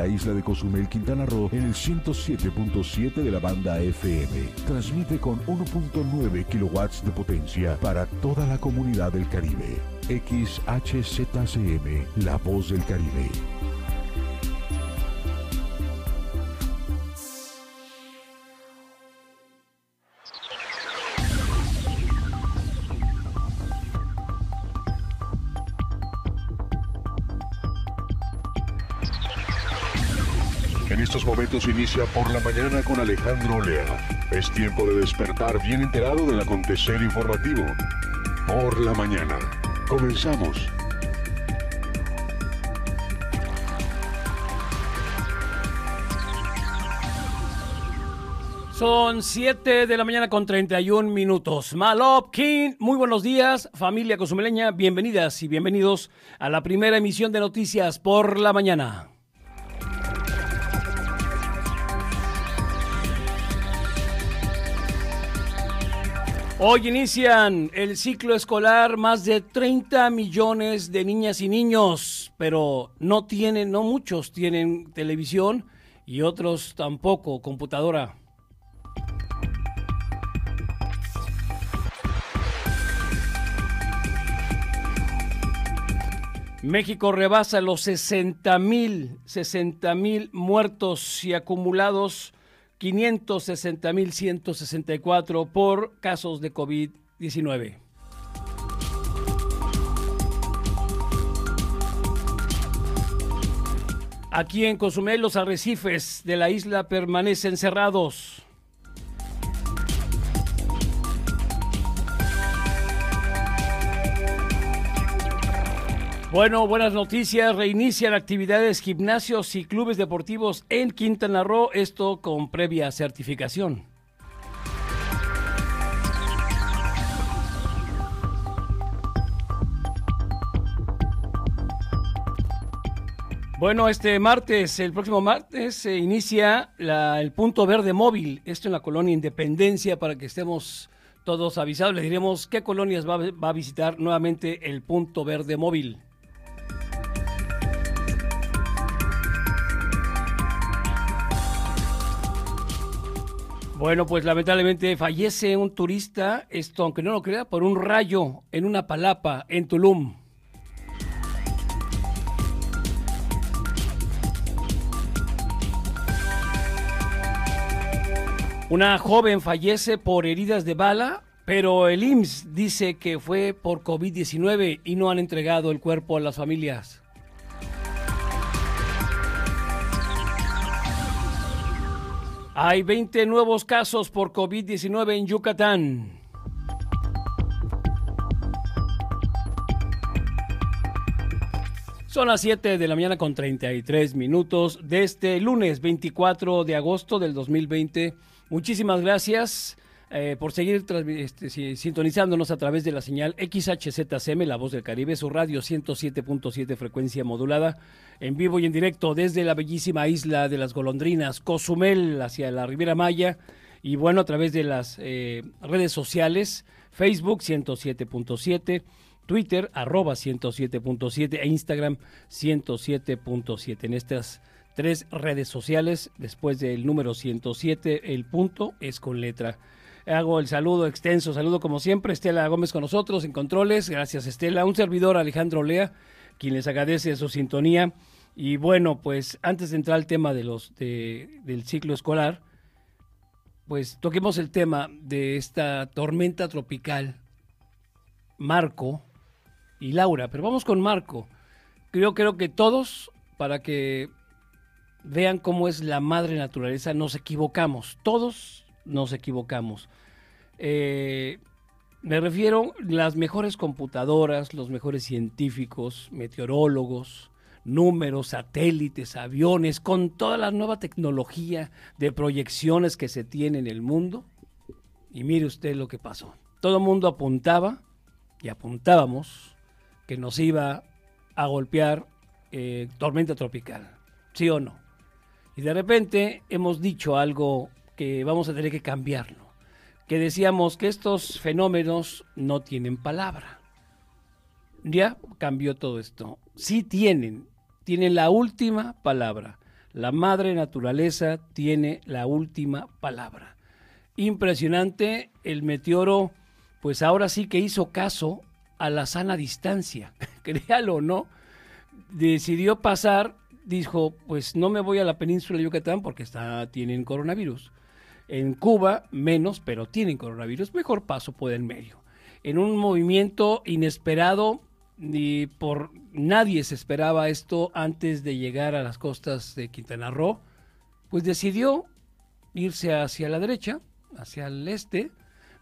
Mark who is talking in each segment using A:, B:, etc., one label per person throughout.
A: La isla de Cozumel, Quintana Roo, en el 107.7 de la banda FM. Transmite con 1.9 kilowatts de potencia para toda la comunidad del Caribe. XHZCM, La Voz del Caribe. Momentos inicia por la mañana con Alejandro Lea. Es tiempo de despertar bien enterado del acontecer informativo. Por la mañana. Comenzamos.
B: Son 7 de la mañana con 31 minutos. Malop King, muy buenos días, familia cozumeleña. Bienvenidas y bienvenidos a la primera emisión de noticias por la mañana. Hoy inician el ciclo escolar más de 30 millones de niñas y niños, pero no tienen, no muchos tienen televisión y otros tampoco computadora. México rebasa los 60 mil, 60 mil muertos y acumulados 560.164 por casos de COVID-19. Aquí en Cozumel los arrecifes de la isla permanecen cerrados. Bueno, buenas noticias. Reinician actividades, gimnasios y clubes deportivos en Quintana Roo, esto con previa certificación. Bueno, este martes, el próximo martes, se inicia la- el punto verde móvil, esto en la colonia Independencia, para que estemos todos avisados. Le diremos qué colonias va a visitar nuevamente el punto verde móvil. Bueno, pues lamentablemente fallece un turista, esto aunque no lo crea, por un rayo en una palapa en Tulum. Una joven fallece por heridas de bala, pero el IMSS dice que fue por COVID-19 y no han entregado el cuerpo a las familias. Hay 20 nuevos casos por COVID-19 en Yucatán. Son las 7 de la mañana con 33 minutos de este lunes 24 de agosto del 2020. Muchísimas gracias eh, por seguir este, si- sintonizándonos a través de la señal XHZCM, La Voz del Caribe, su radio 107.7 frecuencia modulada, en vivo y en directo desde la bellísima isla de las golondrinas, Cozumel, hacia la Riviera Maya, y bueno, a través de las eh, redes sociales, Facebook 107.7, Twitter arroba 107.7 e Instagram 107.7. En estas tres redes sociales, después del número 107, el punto es con letra. Hago el saludo extenso, saludo como siempre, Estela Gómez con nosotros en controles, gracias Estela, un servidor Alejandro Lea, quien les agradece su sintonía. Y bueno, pues antes de entrar al tema de los de- del ciclo escolar, pues toquemos el tema de esta tormenta tropical, Marco y Laura. Pero vamos con Marco. Yo creo que todos, para que vean cómo es la madre naturaleza, nos equivocamos. Todos nos equivocamos. Eh, me refiero a las mejores computadoras, los mejores científicos, meteorólogos, números, satélites, aviones, con toda la nueva tecnología de proyecciones que se tiene en el mundo. Y mire usted lo que pasó. Todo el mundo apuntaba y apuntábamos que nos iba a golpear eh, tormenta tropical. ¿Sí o no? Y de repente hemos dicho algo que vamos a tener que cambiarlo. Que decíamos que estos fenómenos no tienen palabra. Ya cambió todo esto. Sí tienen, tienen la última palabra. La madre naturaleza tiene la última palabra. Impresionante el meteoro, pues ahora sí que hizo caso a la sana distancia, créalo o no, decidió pasar, dijo, pues no me voy a la península de Yucatán porque está, tienen coronavirus. En Cuba menos, pero tienen coronavirus, mejor paso por el medio. En un movimiento inesperado, ni por nadie se esperaba esto antes de llegar a las costas de Quintana Roo, pues decidió irse hacia la derecha, hacia el este,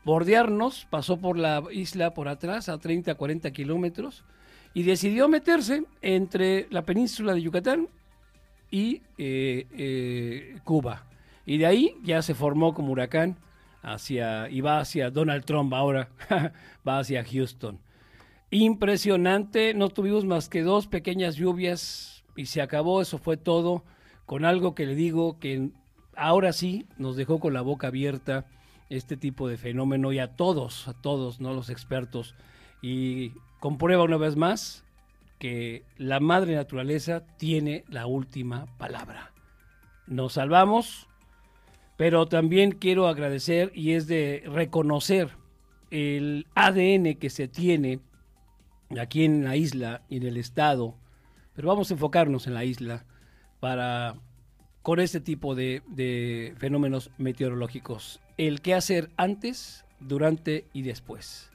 B: bordearnos, pasó por la isla por atrás a 30, 40 kilómetros y decidió meterse entre la península de Yucatán y eh, eh, Cuba. Y de ahí ya se formó como huracán hacia, y va hacia Donald Trump ahora, va hacia Houston. Impresionante, no tuvimos más que dos pequeñas lluvias y se acabó, eso fue todo, con algo que le digo que ahora sí nos dejó con la boca abierta este tipo de fenómeno y a todos, a todos, no los expertos. Y comprueba una vez más que la madre naturaleza tiene la última palabra. Nos salvamos, pero también quiero agradecer y es de reconocer el ADN que se tiene aquí en la isla y en el estado, pero vamos a enfocarnos en la isla para con este tipo de, fenómenos meteorológicos. El qué hacer antes, durante y después.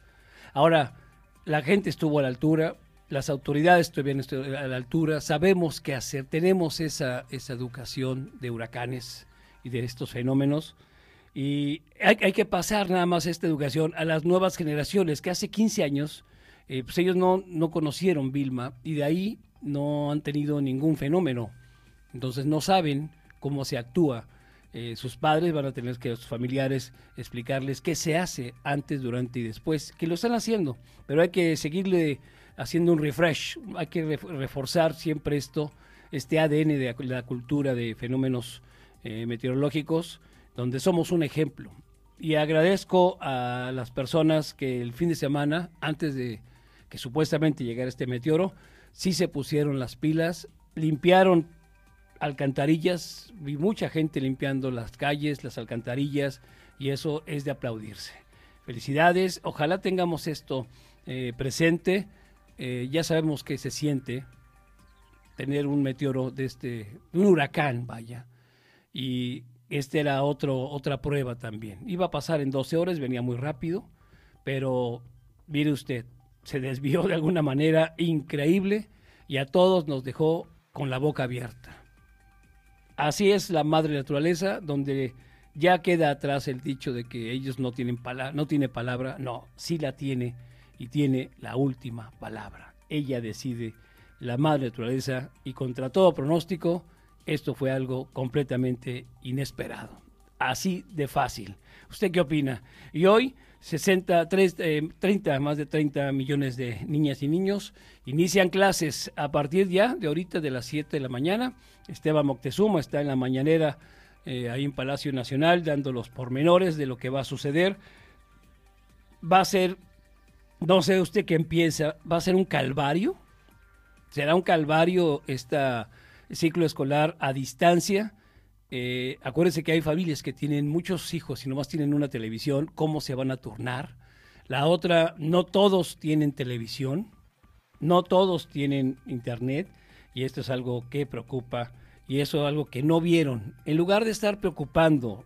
B: Ahora, la gente estuvo a la altura, las autoridades estuvieron a la altura, sabemos qué hacer, tenemos esa educación de huracanes y de estos fenómenos. Y hay, que pasar nada más esta educación a las nuevas generaciones, que hace 15 años eh, pues ellos no, no conocieron Vilma y de ahí no han tenido ningún fenómeno. Entonces no saben cómo se actúa. Eh, sus padres van a tener que sus familiares explicarles qué se hace antes, durante y después, que lo están haciendo, pero hay que seguirle haciendo un refresh, hay que reforzar siempre esto, este ADN de la cultura de fenómenos eh, meteorológicos, donde somos un ejemplo. Y agradezco a las personas que el fin de semana, antes de que supuestamente llegara este meteoro, sí se pusieron las pilas, limpiaron alcantarillas, vi mucha gente limpiando las calles, las alcantarillas, y eso es de aplaudirse. Felicidades, ojalá tengamos esto eh, presente, eh, ya sabemos que se siente tener un meteoro de este, un huracán, vaya, y este era otro, otra prueba también. Iba a pasar en 12 horas, venía muy rápido, pero mire usted, se desvió de alguna manera increíble y a todos nos dejó con la boca abierta. Así es la madre naturaleza, donde ya queda atrás el dicho de que ellos no tienen palabra, no tiene palabra, no, sí la tiene y tiene la última palabra. Ella decide la madre naturaleza y contra todo pronóstico, esto fue algo completamente inesperado. Así de fácil. ¿Usted qué opina? Y hoy 60, 30, más de 30 millones de niñas y niños inician clases a partir ya de ahorita de las 7 de la mañana. Esteban Moctezuma está en la mañanera eh, ahí en Palacio Nacional dando los pormenores de lo que va a suceder. Va a ser, no sé usted qué empieza, va a ser un calvario. Será un calvario este ciclo escolar a distancia eh, acuérdense que hay familias que tienen muchos hijos y nomás tienen una televisión, ¿cómo se van a turnar? La otra, no todos tienen televisión, no todos tienen internet y esto es algo que preocupa y eso es algo que no vieron. En lugar de estar preocupando,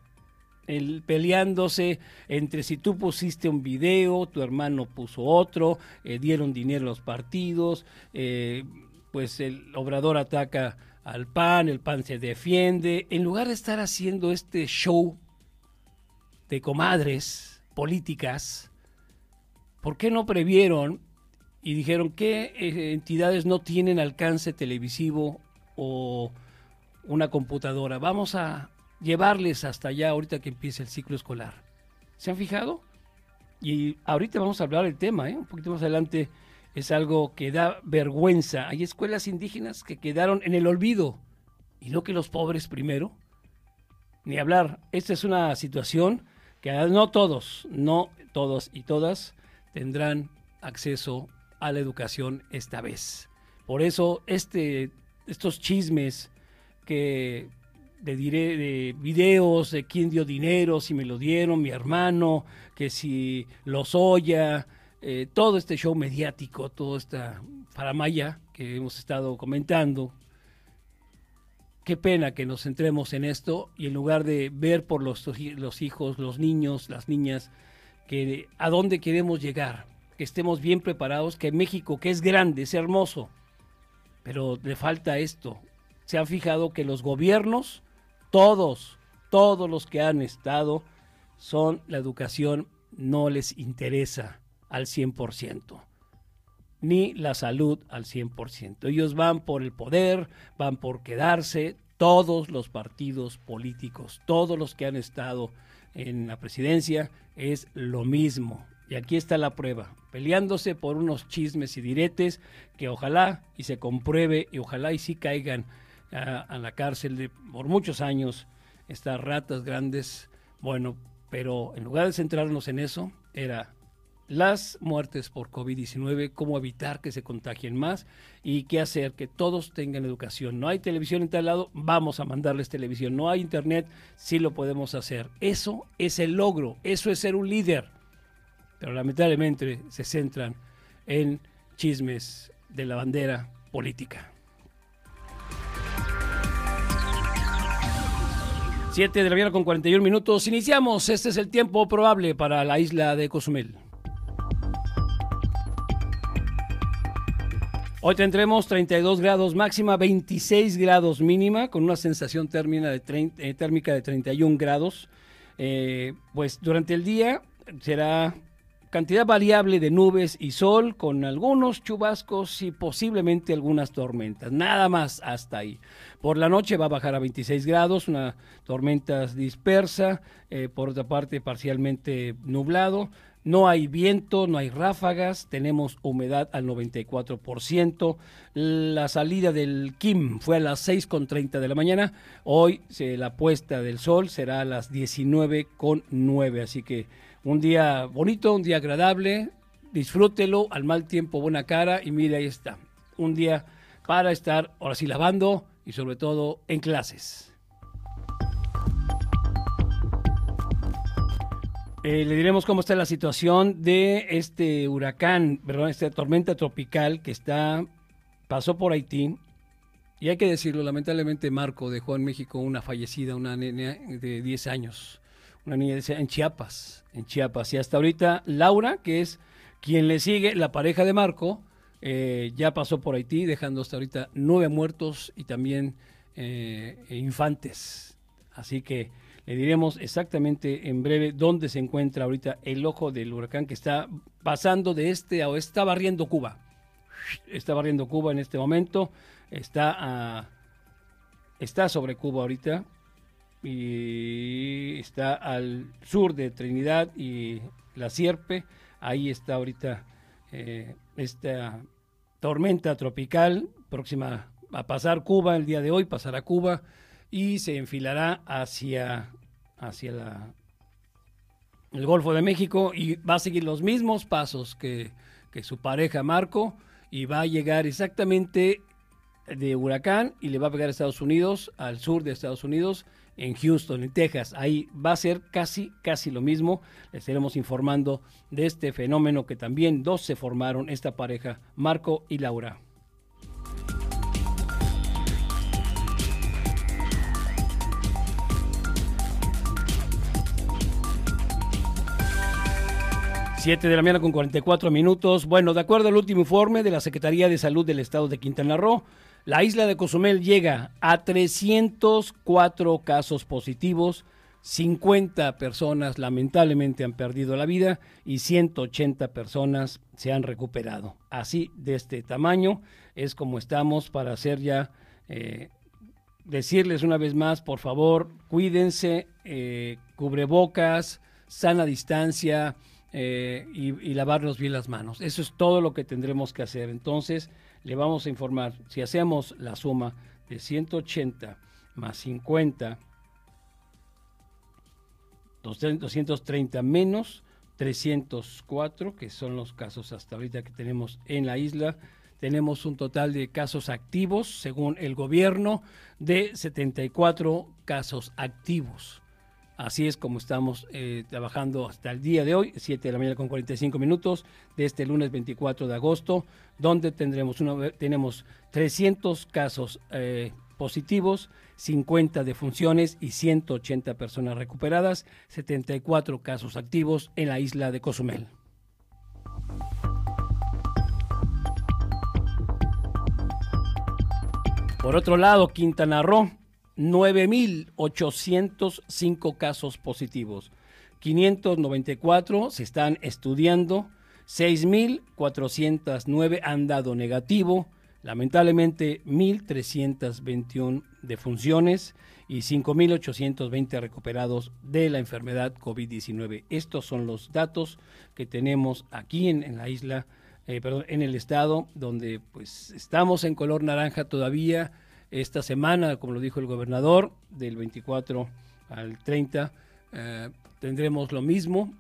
B: el, peleándose entre si tú pusiste un video, tu hermano puso otro, eh, dieron dinero a los partidos, eh, pues el obrador ataca al PAN, el PAN se defiende, en lugar de estar haciendo este show de comadres políticas, ¿por qué no previeron y dijeron qué eh, entidades no tienen alcance televisivo o una computadora? Vamos a llevarles hasta allá ahorita que empiece el ciclo escolar. ¿Se han fijado? Y ahorita vamos a hablar del tema, ¿eh? un poquito más adelante es algo que da vergüenza. Hay escuelas indígenas que quedaron en el olvido y no que los pobres primero. Ni hablar. Esta es una situación que no todos, no todos y todas tendrán acceso a la educación esta vez. Por eso este, estos chismes que de, de videos de quién dio dinero, si me lo dieron, mi hermano, que si los oya, eh, todo este show mediático, toda esta faramaya que hemos estado comentando. Qué pena que nos centremos en esto y en lugar de ver por los, los hijos, los niños, las niñas, que a dónde queremos llegar, que estemos bien preparados, que México, que es grande, es hermoso, pero le falta esto. Se han fijado que los gobiernos todos, todos los que han estado, son la educación no les interesa al 100%, ni la salud al 100%. Ellos van por el poder, van por quedarse, todos los partidos políticos, todos los que han estado en la presidencia, es lo mismo. Y aquí está la prueba, peleándose por unos chismes y diretes que ojalá y se compruebe y ojalá y sí caigan a, la cárcel de, por muchos años, estas ratas grandes. Bueno, pero en lugar de centrarnos en eso, era las muertes por COVID-19, cómo evitar que se contagien más y qué hacer, que todos tengan educación. No hay televisión en tal lado, vamos a mandarles televisión. No hay internet, sí lo podemos hacer. Eso es el logro, eso es ser un líder. Pero lamentablemente se centran en chismes de la bandera política. 7 de la mañana con 41 minutos. Iniciamos. Este es el tiempo probable para la isla de Cozumel. Hoy tendremos 32 grados máxima, 26 grados mínima, con una sensación térmica de, eh, térmica de 31 grados. Eh, pues durante el día será cantidad variable de nubes y sol con algunos chubascos y posiblemente algunas tormentas. Nada más hasta ahí. Por la noche va a bajar a 26 grados, una tormenta dispersa, eh, por otra parte parcialmente nublado. No hay viento, no hay ráfagas, tenemos humedad al 94%. La salida del Kim fue a las 6.30 de la mañana. Hoy la puesta del sol será a las 19.9, así que un día bonito, un día agradable, disfrútelo, al mal tiempo buena cara y mire, ahí está. Un día para estar ahora sí lavando y sobre todo en clases. Eh, le diremos cómo está la situación de este huracán, perdón, esta tormenta tropical que está pasó por Haití. Y hay que decirlo, lamentablemente Marco dejó en México una fallecida, una nena de 10 años una niña en Chiapas, en Chiapas. Y hasta ahorita Laura, que es quien le sigue, la pareja de Marco, eh, ya pasó por Haití, dejando hasta ahorita nueve muertos y también eh, infantes. Así que le diremos exactamente en breve dónde se encuentra ahorita el ojo del huracán que está pasando de este a está barriendo Cuba. Está barriendo Cuba en este momento, está, está sobre Cuba ahorita y está al sur de Trinidad y la Sierpe. Ahí está ahorita eh, esta tormenta tropical próxima a pasar Cuba el día de hoy, pasará Cuba y se enfilará hacia, hacia la, el Golfo de México y va a seguir los mismos pasos que, que su pareja Marco y va a llegar exactamente de huracán y le va a pegar a Estados Unidos, al sur de Estados Unidos en Houston, en Texas. Ahí va a ser casi, casi lo mismo. Les estaremos informando de este fenómeno que también dos se formaron, esta pareja, Marco y Laura. Siete de la mañana con 44 minutos. Bueno, de acuerdo al último informe de la Secretaría de Salud del Estado de Quintana Roo, la isla de Cozumel llega a 304 casos positivos, 50 personas lamentablemente han perdido la vida y 180 personas se han recuperado. Así de este tamaño es como estamos para hacer ya, eh, decirles una vez más, por favor, cuídense, eh, cubrebocas, sana distancia eh, y, y lavarnos bien las manos. Eso es todo lo que tendremos que hacer. Entonces, le vamos a informar, si hacemos la suma de 180 más 50, 230 menos 304, que son los casos hasta ahorita que tenemos en la isla, tenemos un total de casos activos, según el gobierno, de 74 casos activos. Así es como estamos eh, trabajando hasta el día de hoy, 7 de la mañana con 45 minutos, de este lunes 24 de agosto, donde tendremos una, tenemos 300 casos eh, positivos, 50 defunciones y 180 personas recuperadas, 74 casos activos en la isla de Cozumel. Por otro lado, Quintana Roo 9.805 casos positivos. 594 se están estudiando. 6.409 han dado negativo. Lamentablemente, 1.321 defunciones y 5.820 recuperados de la enfermedad COVID-19. Estos son los datos que tenemos aquí en, la isla, eh, perdón, en el estado, donde pues estamos en color naranja todavía esta semana, como lo dijo el gobernador, del 24 al 30, eh, tendremos lo mismo,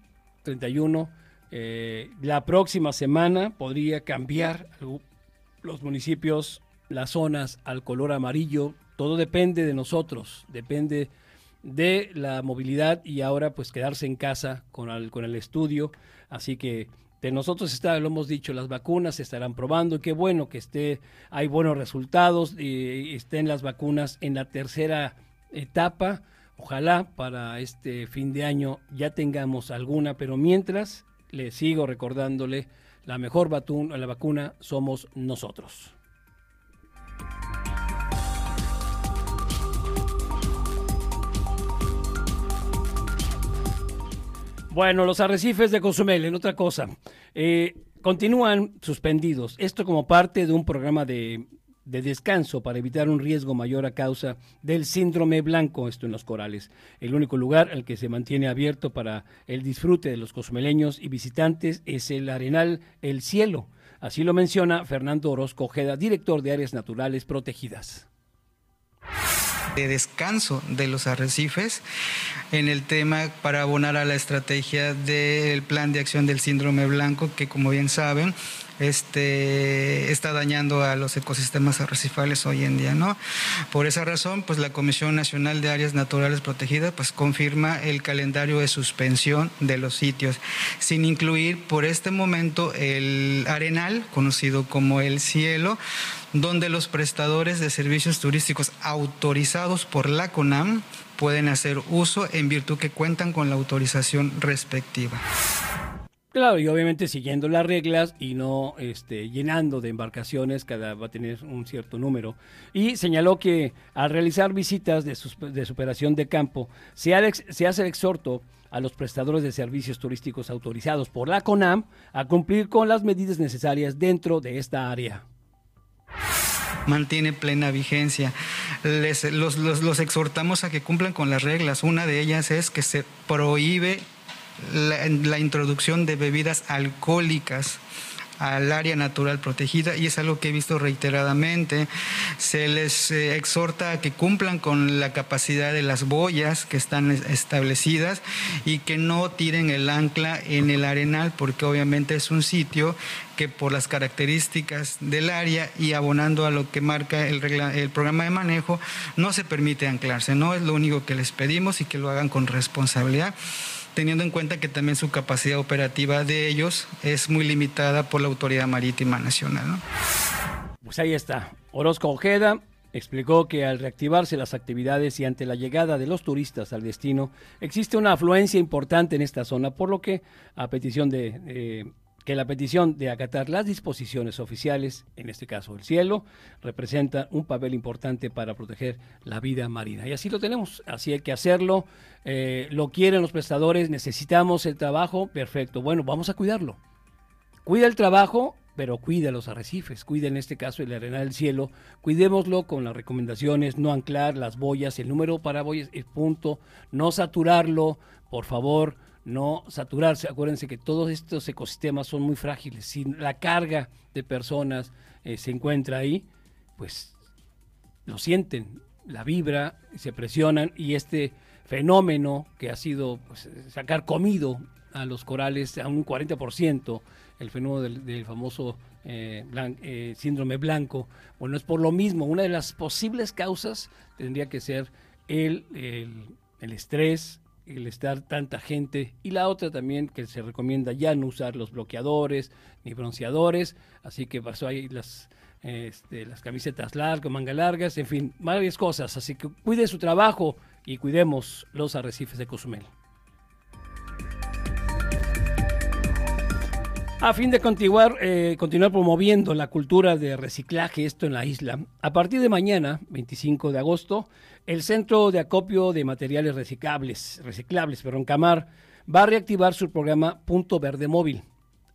B: 31. Eh, la próxima semana podría cambiar los municipios, las zonas al color amarillo. Todo depende de nosotros, depende de la movilidad y ahora pues quedarse en casa con con el estudio. Así que de nosotros está, lo hemos dicho, las vacunas se estarán probando. Qué bueno que esté, hay buenos resultados y estén las vacunas en la tercera etapa. Ojalá para este fin de año ya tengamos alguna, pero mientras le sigo recordándole, la mejor la vacuna somos nosotros. Bueno, los arrecifes de Cozumel, en otra cosa, eh, continúan suspendidos. Esto como parte de un programa de, de, descanso para evitar un riesgo mayor a causa del síndrome blanco, esto en los corales. El único lugar al que se mantiene abierto para el disfrute de los cozumeleños y visitantes es el Arenal El Cielo. Así lo menciona Fernando Orozco Ojeda, director de Áreas Naturales Protegidas
C: de descanso de los arrecifes en el tema para abonar a la estrategia del plan de acción del síndrome blanco, que como bien saben, este, está dañando a los ecosistemas arrecifales hoy en día, ¿no? Por esa razón, pues la Comisión Nacional de Áreas Naturales Protegidas pues confirma el calendario de suspensión de los sitios, sin incluir por este momento el Arenal, conocido como el Cielo, donde los prestadores de servicios turísticos autorizados por la CONAM pueden hacer uso en virtud que cuentan con la autorización respectiva.
B: Claro, y obviamente siguiendo las reglas y no este, llenando de embarcaciones, cada va a tener un cierto número. Y señaló que al realizar visitas de, de superación de campo, se, se hace el exhorto a los prestadores de servicios turísticos autorizados por la CONAM a cumplir con las medidas necesarias dentro de esta área
C: mantiene plena vigencia. Les, los, los, exhortamos a que cumplan con las reglas. Una de ellas es que se prohíbe la, introducción de bebidas alcohólicas al área natural protegida y es algo que he visto reiteradamente. Se les eh, exhorta a que cumplan con la capacidad de las boyas que están establecidas y que no tiren el ancla en el arenal porque obviamente es un sitio que por las características del área y abonando a lo que marca el, el programa de manejo no se permite anclarse. No es lo único que les pedimos y que lo hagan con responsabilidad teniendo en cuenta que también su capacidad operativa de ellos es muy limitada por la Autoridad Marítima Nacional.
B: Pues ahí está. Orozco Ojeda explicó que al reactivarse las actividades y ante la llegada de los turistas al destino, existe una afluencia importante en esta zona, por lo que a petición de... Eh, que la petición de acatar las disposiciones oficiales, en este caso el cielo, representa un papel importante para proteger la vida marina. Y así lo tenemos, así hay que hacerlo. Eh, lo quieren los prestadores, necesitamos el trabajo, perfecto. Bueno, vamos a cuidarlo. Cuida el trabajo, pero cuida los arrecifes, cuida en este caso el arenal del cielo, cuidémoslo con las recomendaciones, no anclar las boyas, el número para boyas, punto, no saturarlo, por favor, no saturarse. Acuérdense que todos estos ecosistemas son muy frágiles. Si la carga de personas eh, se encuentra ahí, pues lo sienten, la vibra, se presionan y este fenómeno que ha sido pues, sacar comido a los corales a un 40% el fenómeno del, famoso eh, eh, síndrome blanco. Bueno, es por lo mismo, una de las posibles causas tendría que ser el, el, estrés, el estar tanta gente y la otra también que se recomienda ya no usar los bloqueadores ni bronceadores, así que pasó ahí las este, las camisetas largas, manga largas, en fin, varias cosas. Así que cuide su trabajo y cuidemos los arrecifes de Cozumel. A fin de continuar, eh, continuar promoviendo la cultura de reciclaje, esto en la isla, a partir de mañana, 25 de agosto, el Centro de Acopio de Materiales Reciclables, reciclables perdón, Camar, va a reactivar su programa Punto Verde Móvil.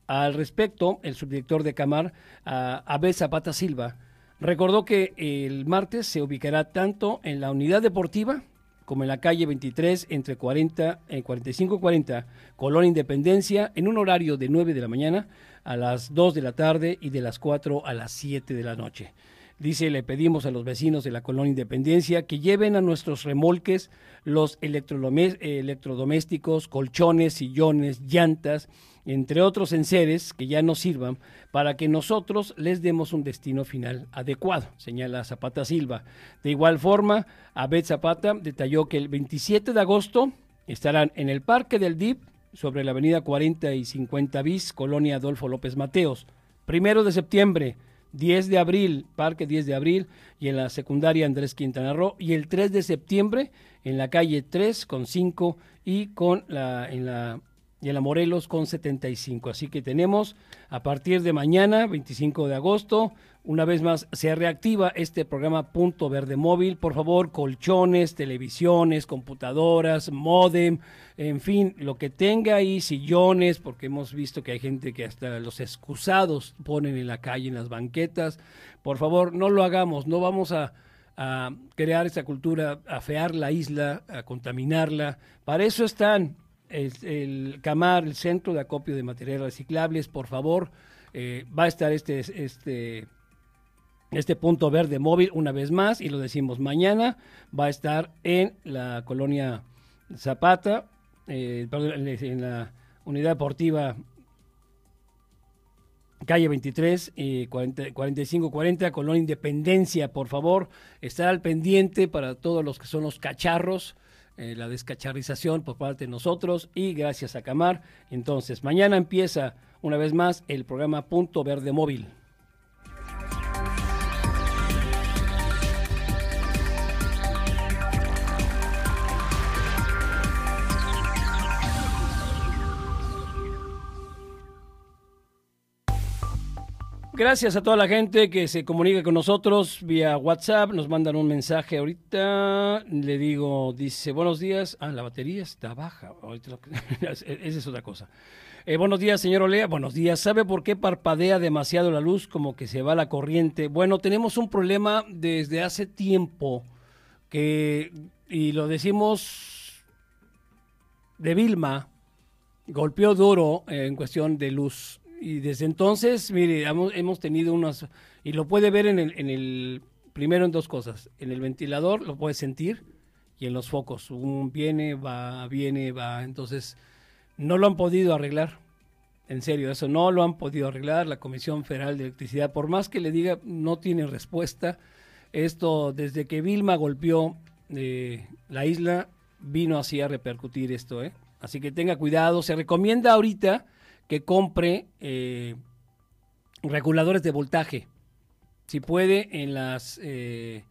B: Al respecto, el subdirector de Camar, Abel Zapata Silva, recordó que el martes se ubicará tanto en la unidad deportiva como en la calle 23 entre 40 y 45 40, Colón Independencia, en un horario de 9 de la mañana a las 2 de la tarde y de las 4 a las 7 de la noche. Dice, le pedimos a los vecinos de la Colonia Independencia que lleven a nuestros remolques los electrodomésticos, colchones, sillones, llantas, entre otros enseres que ya nos sirvan para que nosotros les demos un destino final adecuado, señala Zapata Silva. De igual forma, Abed Zapata detalló que el 27 de agosto estarán en el Parque del DIP sobre la avenida 40 y 50 bis, Colonia Adolfo López Mateos. Primero de septiembre, 10 de abril, Parque 10 de abril, y en la secundaria Andrés Quintana Roo, y el 3 de septiembre en la calle 3 con 5 y con la, en la y en la Morelos con 75. Así que tenemos a partir de mañana, 25 de agosto, una vez más se reactiva este programa Punto Verde Móvil. Por favor, colchones, televisiones, computadoras, modem, en fin, lo que tenga ahí, sillones, porque hemos visto que hay gente que hasta los excusados ponen en la calle, en las banquetas. Por favor, no lo hagamos, no vamos a crear esta cultura, a fear la isla, a contaminarla. Para eso están el, CAMAR, el Centro de Acopio de Materiales Reciclables, por favor, eh, va a estar este, este, este punto verde móvil una vez más, y lo decimos mañana, va a estar en la colonia Zapata, eh, en la unidad deportiva calle 23 y 4540, Colonia Independencia, por favor, estar al pendiente para todos los que son los cacharros eh, la descacharrización por parte de nosotros y gracias a Camar. Entonces, mañana empieza una vez más el programa Punto Verde Móvil. Gracias a toda la gente que se comunica con nosotros vía WhatsApp. Nos mandan un mensaje ahorita. Le digo, dice, buenos días. Ah, la batería está baja. Esa es otra cosa. Eh, buenos días, señor Olea. Buenos días. ¿Sabe por qué parpadea demasiado la luz como que se va la corriente? Bueno, tenemos un problema desde hace tiempo que, y lo decimos de Vilma, golpeó duro en cuestión de luz y desde entonces, mire, hemos, tenido unas, y lo puede ver en el, en el, primero en dos cosas, en el ventilador lo puede sentir y en los focos, un viene, va, viene, va, entonces no lo han podido arreglar, en serio, eso no lo han podido arreglar, la Comisión Federal de Electricidad, por más que le diga, no tiene respuesta, esto desde que Vilma golpeó eh, la isla, vino así a repercutir esto, ¿eh? Así que tenga cuidado, se recomienda ahorita que compre eh, reguladores de voltaje. Si puede, en las eh,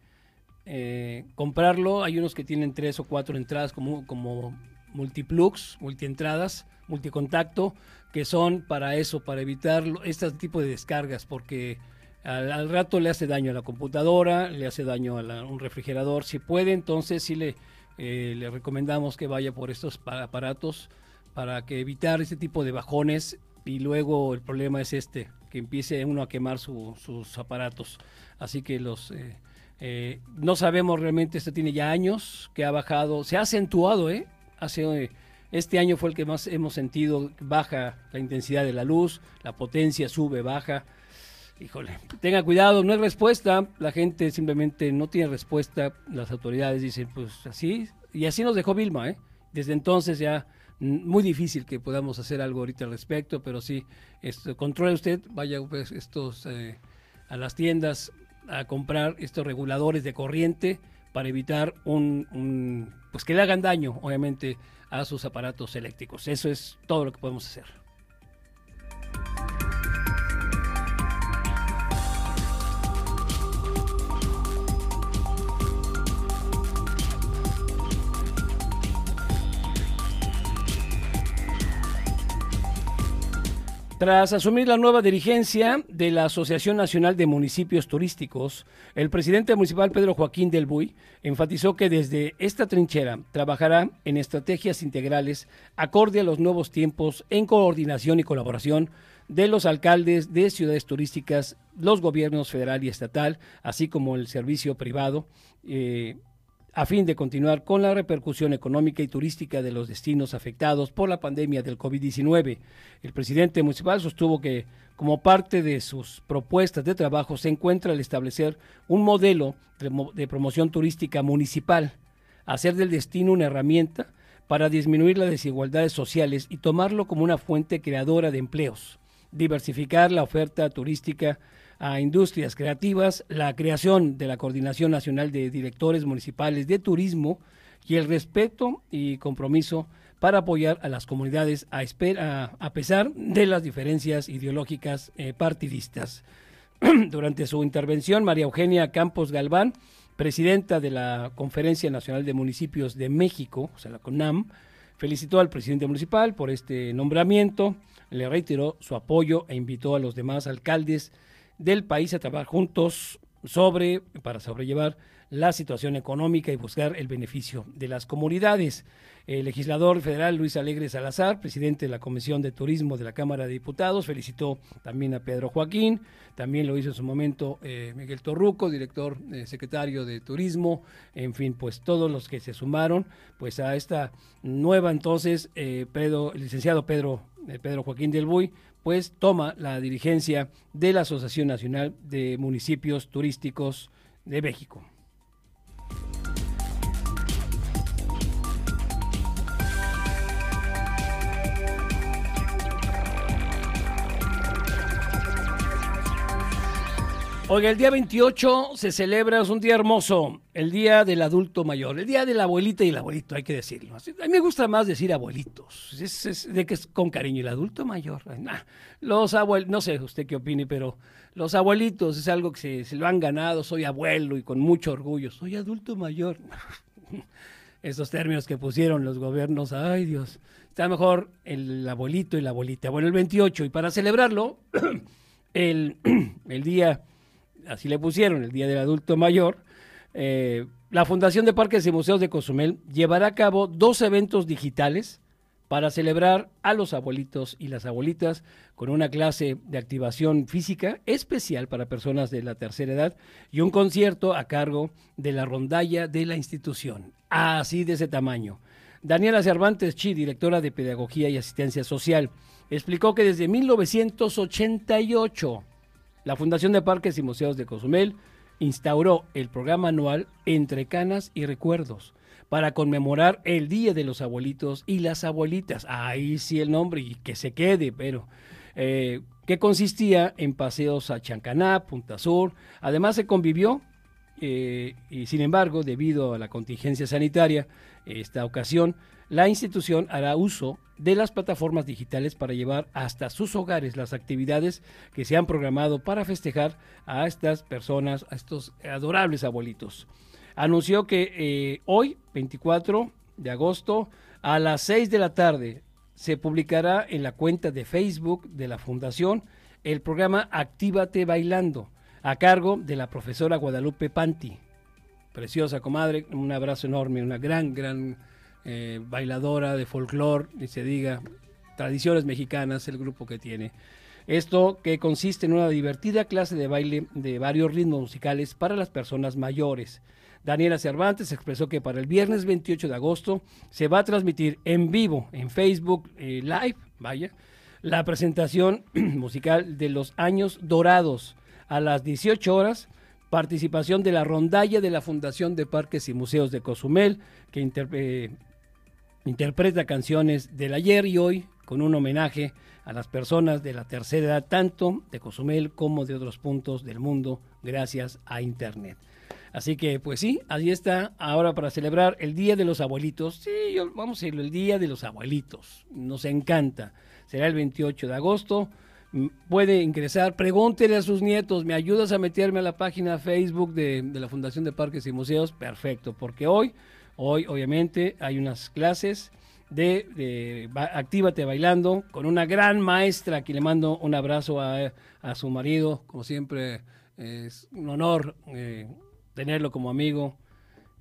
B: eh, comprarlo, hay unos que tienen tres o cuatro entradas como, como multiplux, multientradas, multicontacto, que son para eso, para evitar este tipo de descargas, porque al, rato le hace daño a la computadora, le hace daño a un refrigerador. Si puede, entonces sí le, le recomendamos que vaya por estos aparatos para que evitar ese tipo de bajones y luego el problema es este, que empiece uno a quemar sus aparatos. Así que los eh, eh, no sabemos realmente, esto tiene ya años que ha bajado, se ha acentuado, ¿eh? Hace, este año fue el que más hemos sentido, baja la intensidad de la luz, la potencia sube, baja. Híjole, tenga cuidado, no hay respuesta, la gente simplemente no tiene respuesta, las autoridades dicen, pues así, y así nos dejó Vilma, ¿eh? desde entonces ya muy difícil que podamos hacer algo ahorita al respecto, pero sí, esto, controle usted, vaya pues, estos eh, a las tiendas a comprar estos reguladores de corriente para evitar un, pues que le hagan daño, obviamente, a sus aparatos eléctricos. Eso es todo lo que podemos hacer. Tras asumir la nueva dirigencia de la Asociación Nacional de Municipios Turísticos, el presidente municipal Pedro Joaquín del Buy enfatizó que desde esta trinchera trabajará en estrategias integrales acorde a los nuevos tiempos en coordinación y colaboración de los alcaldes de ciudades turísticas, los gobiernos federal y estatal, así como el servicio privado. Eh, a fin de continuar con la repercusión económica y turística de los destinos afectados por la pandemia del COVID-19. El presidente municipal sostuvo que como parte de sus propuestas de trabajo se encuentra el establecer un modelo de promoción turística municipal, hacer del destino una herramienta para disminuir las desigualdades sociales y tomarlo como una fuente creadora de empleos, diversificar la oferta turística a industrias creativas, la creación de la Coordinación Nacional de Directores Municipales de Turismo y el respeto y compromiso para apoyar a las comunidades a, pesar de las diferencias ideológicas eh, partidistas. Durante su intervención, María Eugenia Campos Galván, presidenta de la Conferencia Nacional de Municipios de México, o sea, la CONAM, felicitó al presidente municipal por este nombramiento, le reiteró su apoyo e invitó a los demás alcaldes del país a trabajar juntos sobre, para sobrellevar la situación económica y buscar el beneficio de las comunidades. El legislador federal Luis Alegre Salazar, presidente de la Comisión de Turismo de la Cámara de Diputados, felicitó también a Pedro Joaquín, también lo hizo en su momento eh, Miguel Torruco, director eh, secretario de Turismo, en fin, pues todos los que se sumaron pues a esta nueva entonces, eh, Pedro, el licenciado Pedro, Pedro Joaquín del Buy, pues toma la dirigencia de la Asociación Nacional de Municipios Turísticos de México. Oiga, el día 28 se celebra, es un día hermoso, el día del adulto mayor, el día de la abuelita y el abuelito, hay que decirlo. A mí me gusta más decir abuelitos, es, de que es con cariño, el adulto mayor. los abuelos, no sé usted qué opine, pero los abuelitos es algo que se, lo han ganado, soy abuelo y con mucho orgullo, soy adulto mayor. Esos términos que pusieron los gobiernos, ay Dios, está mejor el abuelito y la abuelita. Bueno, el 28, y para celebrarlo, el, el día así le pusieron, el Día del Adulto Mayor, eh, la Fundación de Parques y Museos de Cozumel llevará a cabo dos eventos digitales para celebrar a los abuelitos y las abuelitas con una clase de activación física especial para personas de la tercera edad y un concierto a cargo de la rondalla de la institución, así de ese tamaño. Daniela Cervantes Chi, directora de Pedagogía y Asistencia Social, explicó que desde 1988 la Fundación de Parques y Museos de Cozumel instauró el programa anual Entre Canas y Recuerdos para conmemorar el Día de los Abuelitos y las Abuelitas. Ahí sí el nombre y que se quede, pero eh, que consistía en paseos a Chancaná, Punta Sur. Además se convivió eh, y sin embargo, debido a la contingencia sanitaria, esta ocasión, la institución hará uso de las plataformas digitales para llevar hasta sus hogares las actividades que se han programado para festejar a estas personas, a estos adorables abuelitos. Anunció que eh, hoy, 24 de agosto, a las 6 de la tarde, se publicará en la cuenta de Facebook de la Fundación el programa Actívate Bailando, a cargo de la profesora Guadalupe Panti. Preciosa comadre, un abrazo enorme, una gran, gran eh, bailadora de folclore, y se diga, tradiciones mexicanas, el grupo que tiene. Esto que consiste en una divertida clase de baile de varios ritmos musicales para las personas mayores. Daniela Cervantes expresó que para el viernes 28 de agosto se va a transmitir en vivo en Facebook eh, Live, vaya, la presentación musical de los años dorados a las 18 horas participación de la rondalla de la Fundación de Parques y Museos de Cozumel, que eh, interpreta canciones del ayer y hoy con un homenaje a las personas de la tercera edad, tanto de Cozumel como de otros puntos del mundo, gracias a Internet. Así que, pues sí, ahí está ahora para celebrar el Día de los Abuelitos. Sí, vamos a decirlo, el Día de los Abuelitos. Nos encanta. Será el 28 de agosto. Mm, puede ingresar, pregúntele a sus nietos, ¿me ayudas a meterme a la página Facebook de, de la Fundación de Parques y Museos? Perfecto, porque hoy, hoy obviamente hay unas clases de, Actívate Bailando con una gran maestra que le mando un abrazo a, su marido, como siempre es un honor eh, tenerlo como amigo.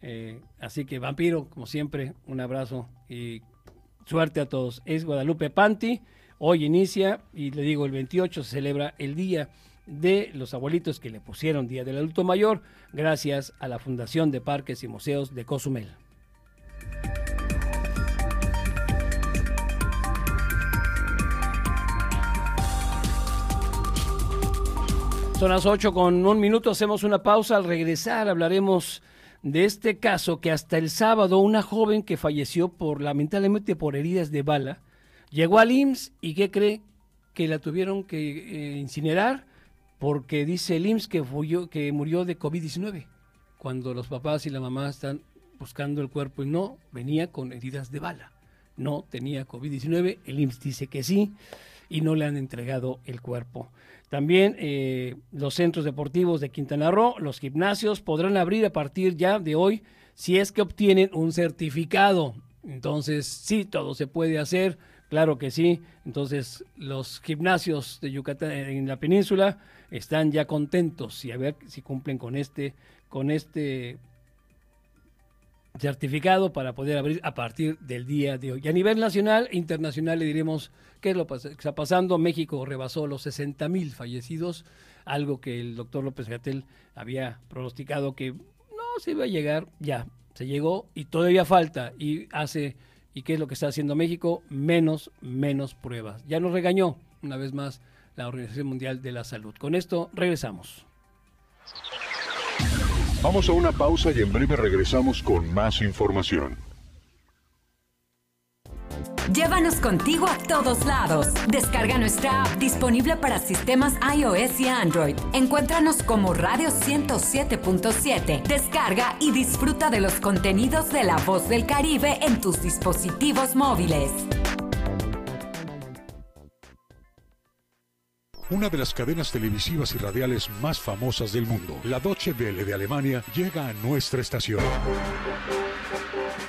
B: Eh, así que vampiro, como siempre, un abrazo y suerte a todos. Es Guadalupe Panti, hoy inicia y le digo el 28 se celebra el día de los abuelitos que le pusieron Día del Adulto Mayor gracias a la Fundación de Parques y Museos de Cozumel. Son las 8 con un minuto, hacemos una pausa. Al regresar hablaremos de este caso que hasta el sábado una joven que falleció por lamentablemente por heridas de bala llegó al IMSS y ¿qué cree? Que la tuvieron que eh, incinerar porque dice el IMSS que, que murió de COVID-19 cuando los papás y la mamá están buscando el cuerpo y no, venía con heridas de bala. No tenía COVID-19, el IMSS dice que sí y no le han entregado el cuerpo. También eh, los centros deportivos de Quintana Roo, los gimnasios podrán abrir a partir ya de hoy si es que obtienen un certificado. Entonces, sí, todo se puede hacer, claro que sí. Entonces, los gimnasios de Yucatán en la península están ya contentos y a ver si cumplen con este, con este certificado para poder abrir a partir del día de hoy. Y a nivel nacional e internacional le diremos qué es lo que está pasando. México rebasó los 60 mil fallecidos, algo que el doctor López Gatel había pronosticado que no se iba a llegar, ya se llegó y todavía falta y hace, ¿y qué es lo que está haciendo México? Menos, menos pruebas. Ya nos regañó una vez más la Organización Mundial de la Salud. Con esto regresamos.
A: Vamos a una pausa y en breve regresamos con más información.
D: Llévanos contigo a todos lados. Descarga nuestra app disponible para sistemas iOS y Android. Encuéntranos como Radio 107.7. Descarga y disfruta de los contenidos de La Voz del Caribe en tus dispositivos móviles.
A: Una de las cadenas televisivas y radiales más famosas del mundo, la Deutsche Welle de Alemania, llega a nuestra estación.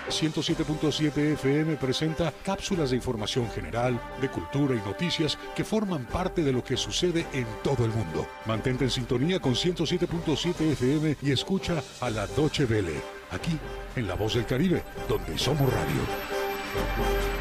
A: 107.7 FM presenta cápsulas de información general, de cultura y noticias que forman parte de lo que sucede en todo el mundo. Mantente en sintonía con 107.7 FM y escucha a la Deutsche Welle, aquí en La Voz del Caribe, donde somos radio.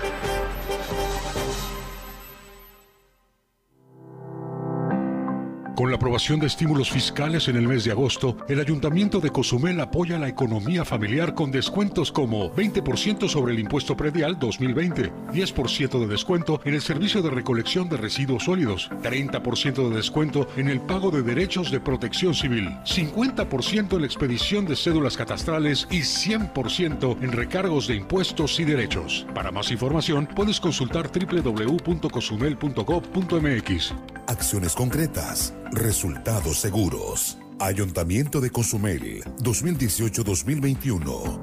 A: Con la aprobación de estímulos fiscales en el mes de agosto, el Ayuntamiento de Cozumel apoya la economía familiar con descuentos como 20% sobre el impuesto predial 2020, 10% de descuento en el servicio de recolección de residuos sólidos, 30% de descuento en el pago de derechos de protección civil, 50% en la expedición de cédulas catastrales y 100% en recargos de impuestos y derechos. Para más información, puedes consultar www.cozumel.gov.mx.
E: Acciones concretas Resultados seguros. Ayuntamiento de Cozumel, 2018-2021.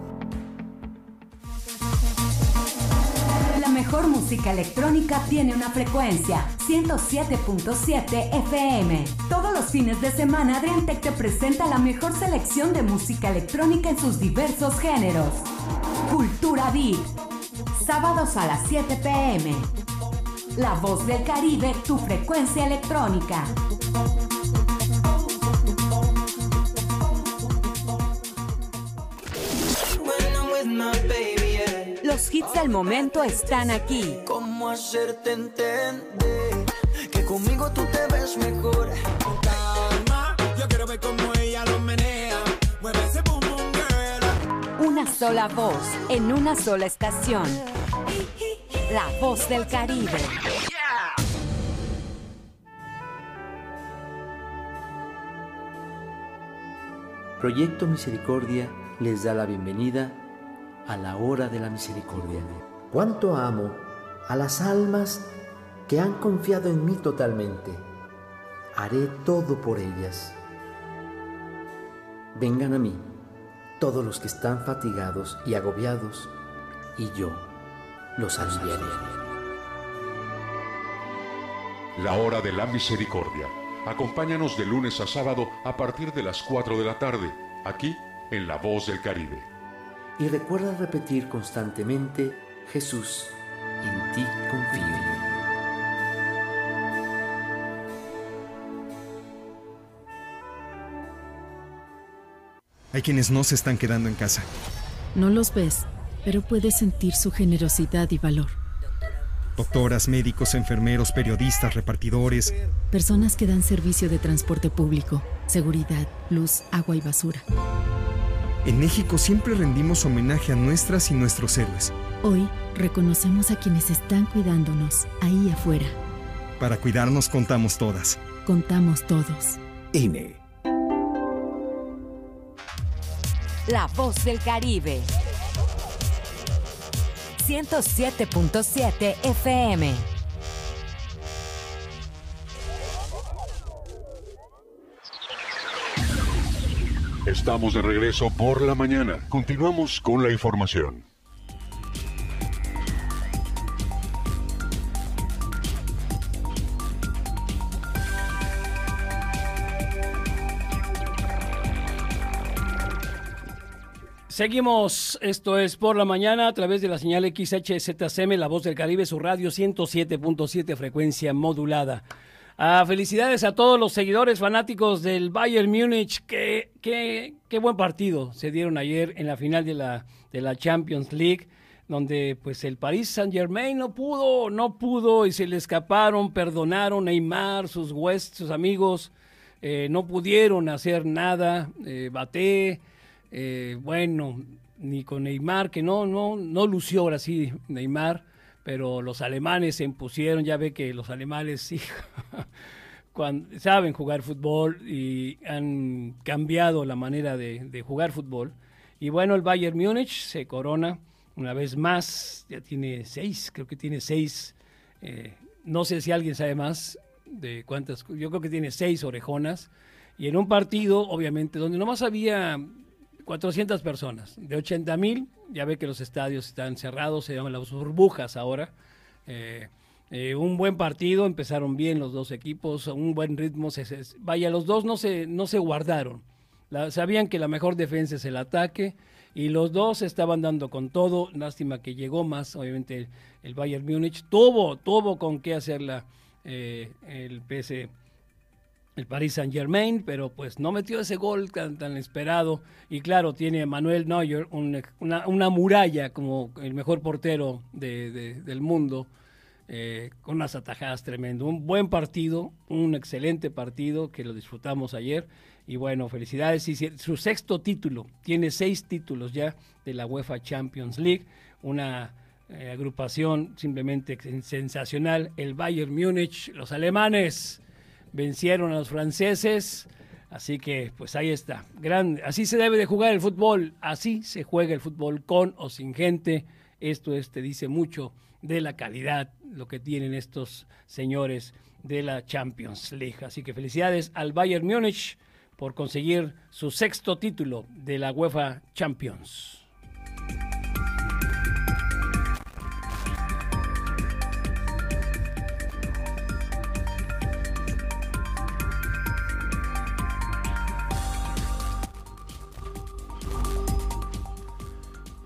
D: La mejor música electrónica tiene una frecuencia, 107.7 FM. Todos los fines de semana Adriantec te presenta la mejor selección de música electrónica en sus diversos géneros. Cultura Beat. Sábados a las 7 pm. La voz del Caribe, tu frecuencia electrónica. Los hits del momento están aquí.
F: ¿Cómo hacerte entender que conmigo tú te ves mejor? Calma, yo quiero ver cómo ella lo menea. Mueve ese boom boom girl.
D: Una sola voz en una sola estación. La voz del Caribe.
G: Proyecto Misericordia les da la bienvenida a la hora de la misericordia. cuánto amo a las almas que han confiado en mí totalmente. Haré todo por ellas. Vengan a mí todos los que están fatigados y agobiados, y yo los aliviaré.
A: La hora de la misericordia. Acompáñanos de lunes a sábado a partir de las 4 de la tarde, aquí en La Voz del Caribe.
G: Y recuerda repetir constantemente, Jesús, en ti confío.
H: Hay quienes no se están quedando en casa.
I: No los ves, pero puedes sentir su generosidad y valor.
H: Doctoras, médicos, enfermeros, periodistas, repartidores.
I: Personas que dan servicio de transporte público, seguridad, luz, agua y basura.
H: En México siempre rendimos homenaje a nuestras y nuestros héroes.
I: Hoy reconocemos a quienes están cuidándonos ahí afuera.
H: Para cuidarnos contamos todas.
I: Contamos todos.
E: INE.
D: La voz del Caribe. 107.7 FM.
A: Estamos de regreso por la mañana. Continuamos con la información.
B: Seguimos, esto es por la mañana a través de la señal XHZCM, La Voz del Caribe, su radio 107.7 frecuencia modulada. Ah, felicidades a todos los seguidores fanáticos del Bayern Múnich. Qué, qué, qué buen partido se dieron ayer en la final de la, de la Champions League, donde pues el Paris Saint Germain no pudo, no pudo y se le escaparon, perdonaron Neymar, sus West, sus amigos, eh, no pudieron hacer nada, eh, Baté. Eh, bueno, ni con Neymar, que no, no, no lució ahora sí Neymar, pero los alemanes se impusieron, ya ve que los alemanes sí cuando, saben jugar fútbol y han cambiado la manera de, jugar fútbol. Y bueno, el Bayern Múnich se corona una vez más, ya tiene seis, creo que tiene seis, eh, no sé si alguien sabe más de cuántas, yo creo que tiene seis orejonas. Y en un partido, obviamente, donde nomás había 400 personas, de 80 mil, ya ve que los estadios están cerrados, se llaman las burbujas ahora. Eh, eh, un buen partido, empezaron bien los dos equipos, un buen ritmo. Vaya, los dos no se, no se guardaron. Sabían que la mejor defensa es el ataque y los dos estaban dando con todo. Lástima que llegó más, obviamente, el, el Bayern Múnich. Tuvo, tuvo con qué hacerla eh, el PS el Paris Saint Germain, pero pues no metió ese gol tan, tan esperado. Y claro, tiene Manuel Neuer un, una, una, muralla como el mejor portero de, de, del mundo, eh, con unas atajadas tremendo. Un buen partido, un excelente partido que lo disfrutamos ayer. Y bueno, felicidades. Y su sexto título, tiene seis títulos ya de la UEFA Champions League, una eh, agrupación simplemente sensacional. El Bayern Múnich, los alemanes vencieron a los franceses. Así que, pues ahí está. Gran, así se debe de jugar el fútbol. Así se juega el fútbol con o sin gente. Esto es, te dice mucho de la calidad, lo que tienen estos señores de la Champions League. Así que felicidades al Bayern Múnich por conseguir su sexto título de la UEFA Champions.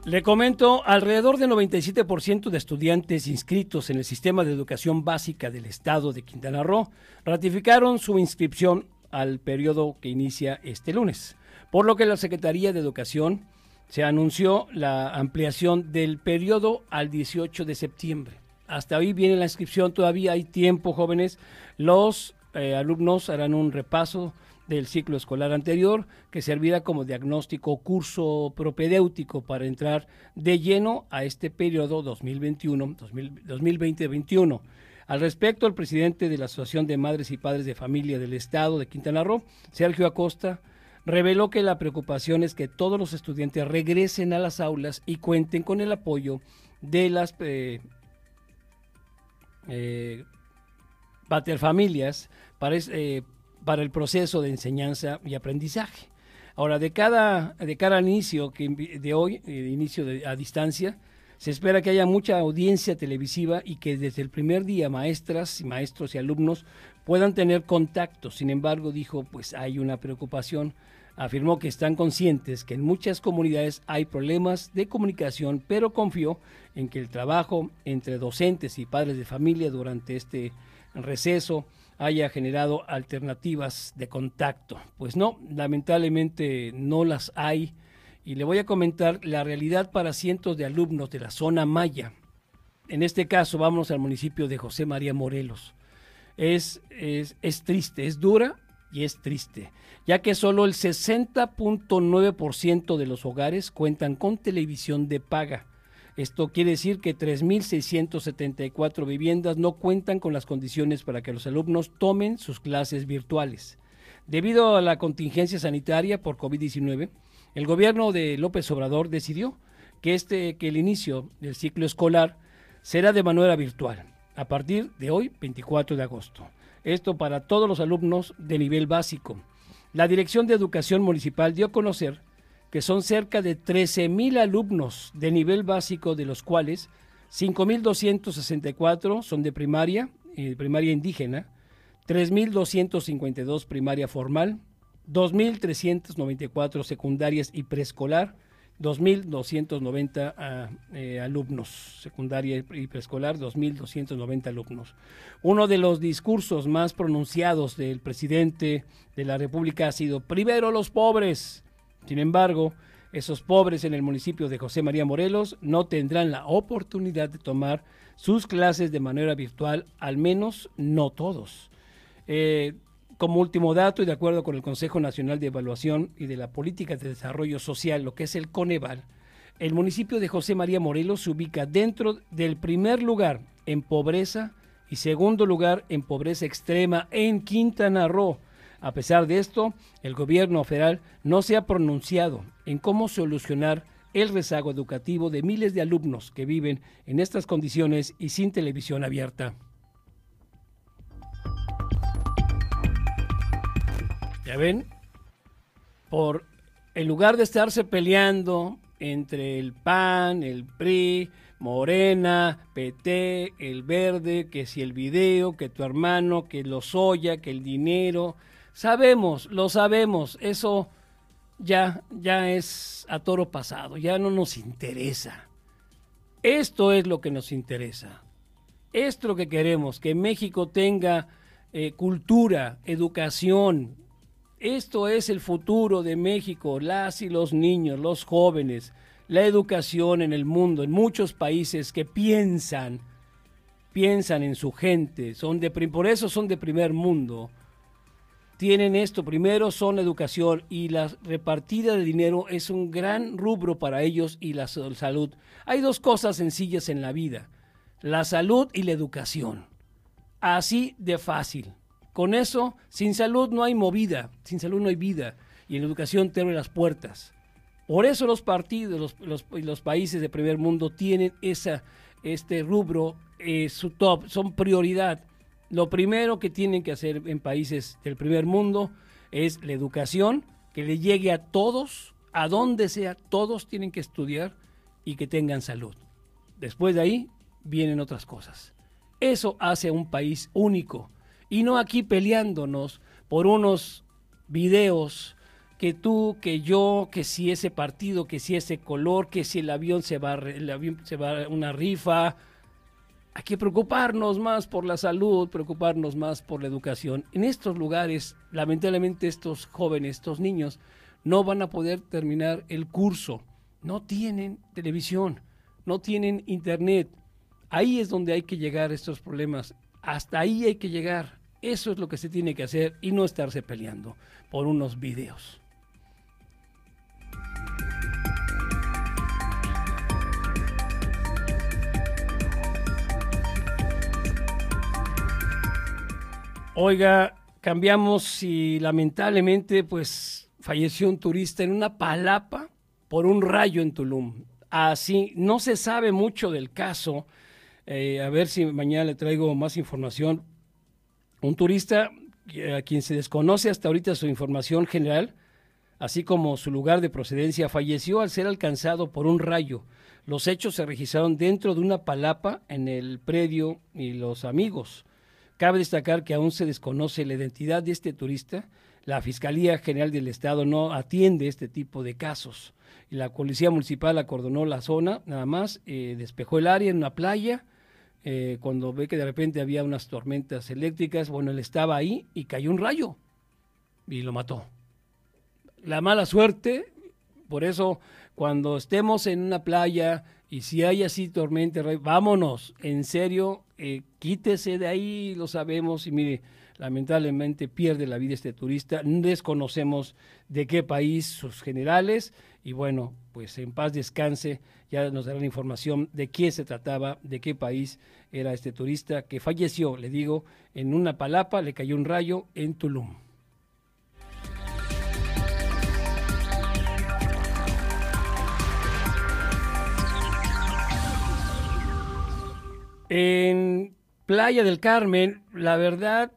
B: Le comento, alrededor del 97% de estudiantes inscritos en el sistema de educación básica del estado de Quintana Roo ratificaron su inscripción al periodo que inicia este lunes, por lo que la Secretaría de Educación se anunció la ampliación del periodo al 18 de septiembre. Hasta hoy viene la inscripción, todavía hay tiempo, jóvenes. Los eh, alumnos harán un repaso del ciclo escolar anterior, que servirá como diagnóstico curso propedéutico para entrar de lleno a este periodo 2021-2020-21. Al respecto, el presidente de la Asociación de Madres y Padres de Familia del Estado de Quintana Roo, Sergio Acosta, reveló que la preocupación es que todos los estudiantes regresen a las aulas y cuenten con el apoyo de las eh, eh, paterfamilias para, eh, para el proceso de enseñanza y aprendizaje. Ahora, de cada, de cada inicio que de hoy, eh, inicio de- a distancia, se espera que haya mucha audiencia televisiva y que desde el primer día maestras maestros y alumnos puedan tener contacto. Sin embargo, dijo, pues hay una preocupación. Afirmó que están conscientes que en muchas comunidades hay problemas de comunicación, pero confió en que el trabajo entre docentes y padres de familia durante este receso haya generado alternativas de contacto. Pues no, lamentablemente no las hay. Y le voy a comentar la realidad para cientos de alumnos de la zona Maya. En este caso, vamos al municipio de José María Morelos. Es, es, es triste, es dura y es triste, ya que solo el 60.9% de los hogares cuentan con televisión de paga. Esto quiere decir que 3.674 viviendas no cuentan con las condiciones para que los alumnos tomen sus clases virtuales. Debido a la contingencia sanitaria por COVID-19, el gobierno de López Obrador decidió que, este, que el inicio del ciclo escolar será de manera virtual a partir de hoy, 24 de agosto. Esto para todos los alumnos de nivel básico. La Dirección de Educación Municipal dio a conocer que son cerca de 13.000 alumnos de nivel básico, de los cuales 5.264 son de primaria, eh, primaria indígena, 3.252 primaria formal, 2.394 secundarias y preescolar, 2.290 ah, eh, alumnos, secundaria y preescolar, 2.290 alumnos. Uno de los discursos más pronunciados del presidente de la República ha sido, primero los pobres. Sin embargo, esos pobres en el municipio de José María Morelos no tendrán la oportunidad de tomar sus clases de manera virtual, al menos no todos. Eh, como último dato, y de acuerdo con el Consejo Nacional de Evaluación y de la Política de Desarrollo Social, lo que es el Coneval, el municipio de José María Morelos se ubica dentro del primer lugar en pobreza y segundo lugar en pobreza extrema en Quintana Roo. A pesar de esto, el gobierno federal no se ha pronunciado en cómo solucionar el rezago educativo de miles de alumnos que viven en estas condiciones y sin televisión abierta. Ya ven, por en lugar de estarse peleando entre el PAN, el PRI, Morena, PT, el Verde, que si el video, que tu hermano, que lo soya, que el dinero, sabemos, lo sabemos, eso ya ya es a toro pasado, ya no nos interesa. Esto es lo que nos interesa. Esto es lo que queremos, que México tenga eh, cultura, educación, esto es el futuro de México, las y los niños, los jóvenes, la educación en el mundo, en muchos países que piensan, piensan en su gente, son de, por eso son de primer mundo. Tienen esto, primero son educación y la repartida de dinero es un gran rubro para ellos y la salud. Hay dos cosas sencillas en la vida, la salud y la educación. Así de fácil. Con eso, sin salud no hay movida, sin salud no hay vida, y en la educación te abre las puertas. Por eso los partidos, los, los, países de primer mundo tienen esa, este rubro, eh, su top, son prioridad. Lo primero que tienen que hacer en países del primer mundo es la educación, que le llegue a todos, a donde sea, todos tienen que estudiar y que tengan salud. Después de ahí vienen otras cosas. Eso hace a un país único y no aquí peleándonos por unos videos que tú, que yo, que si ese partido, que si ese color, que si el avión se va, el avión se va una rifa. Hay que preocuparnos más por la salud, preocuparnos más por la educación. En estos lugares, lamentablemente, estos jóvenes, estos niños, no van a poder terminar el curso. No tienen televisión, no tienen internet. Ahí es donde hay que llegar a estos problemas. Hasta ahí hay que llegar. Eso es lo que se tiene que hacer y no estarse peleando por unos videos. Oiga, cambiamos y lamentablemente pues falleció un turista en una palapa por un rayo en Tulum. así. No se sabe mucho del caso. Eh, a ver si mañana le traigo más información. Un turista eh, a quien se desconoce hasta ahorita su información general, así como su lugar de procedencia, falleció al ser alcanzado por un rayo. Los hechos se registraron dentro de una palapa en el predio y los amigos. Cabe destacar que aún se desconoce la identidad de este turista. La Fiscalía General del Estado no atiende este tipo de casos. La Policía Municipal acordonó la zona, nada más, eh, despejó el área en una playa. Eh, cuando ve que de repente había unas tormentas eléctricas, bueno, él estaba ahí y cayó un rayo y lo mató. La mala suerte, por eso cuando estemos en una playa y si hay así tormenta, vámonos, en serio, eh, quítese de ahí, lo sabemos, y mire, lamentablemente pierde la vida este turista, desconocemos de qué país sus generales, y bueno, pues en paz descanse, ya nos darán información de quién se trataba, de qué país era este turista que falleció, le digo, en una palapa, le cayó un rayo en Tulum. En Playa del Carmen, la verdad,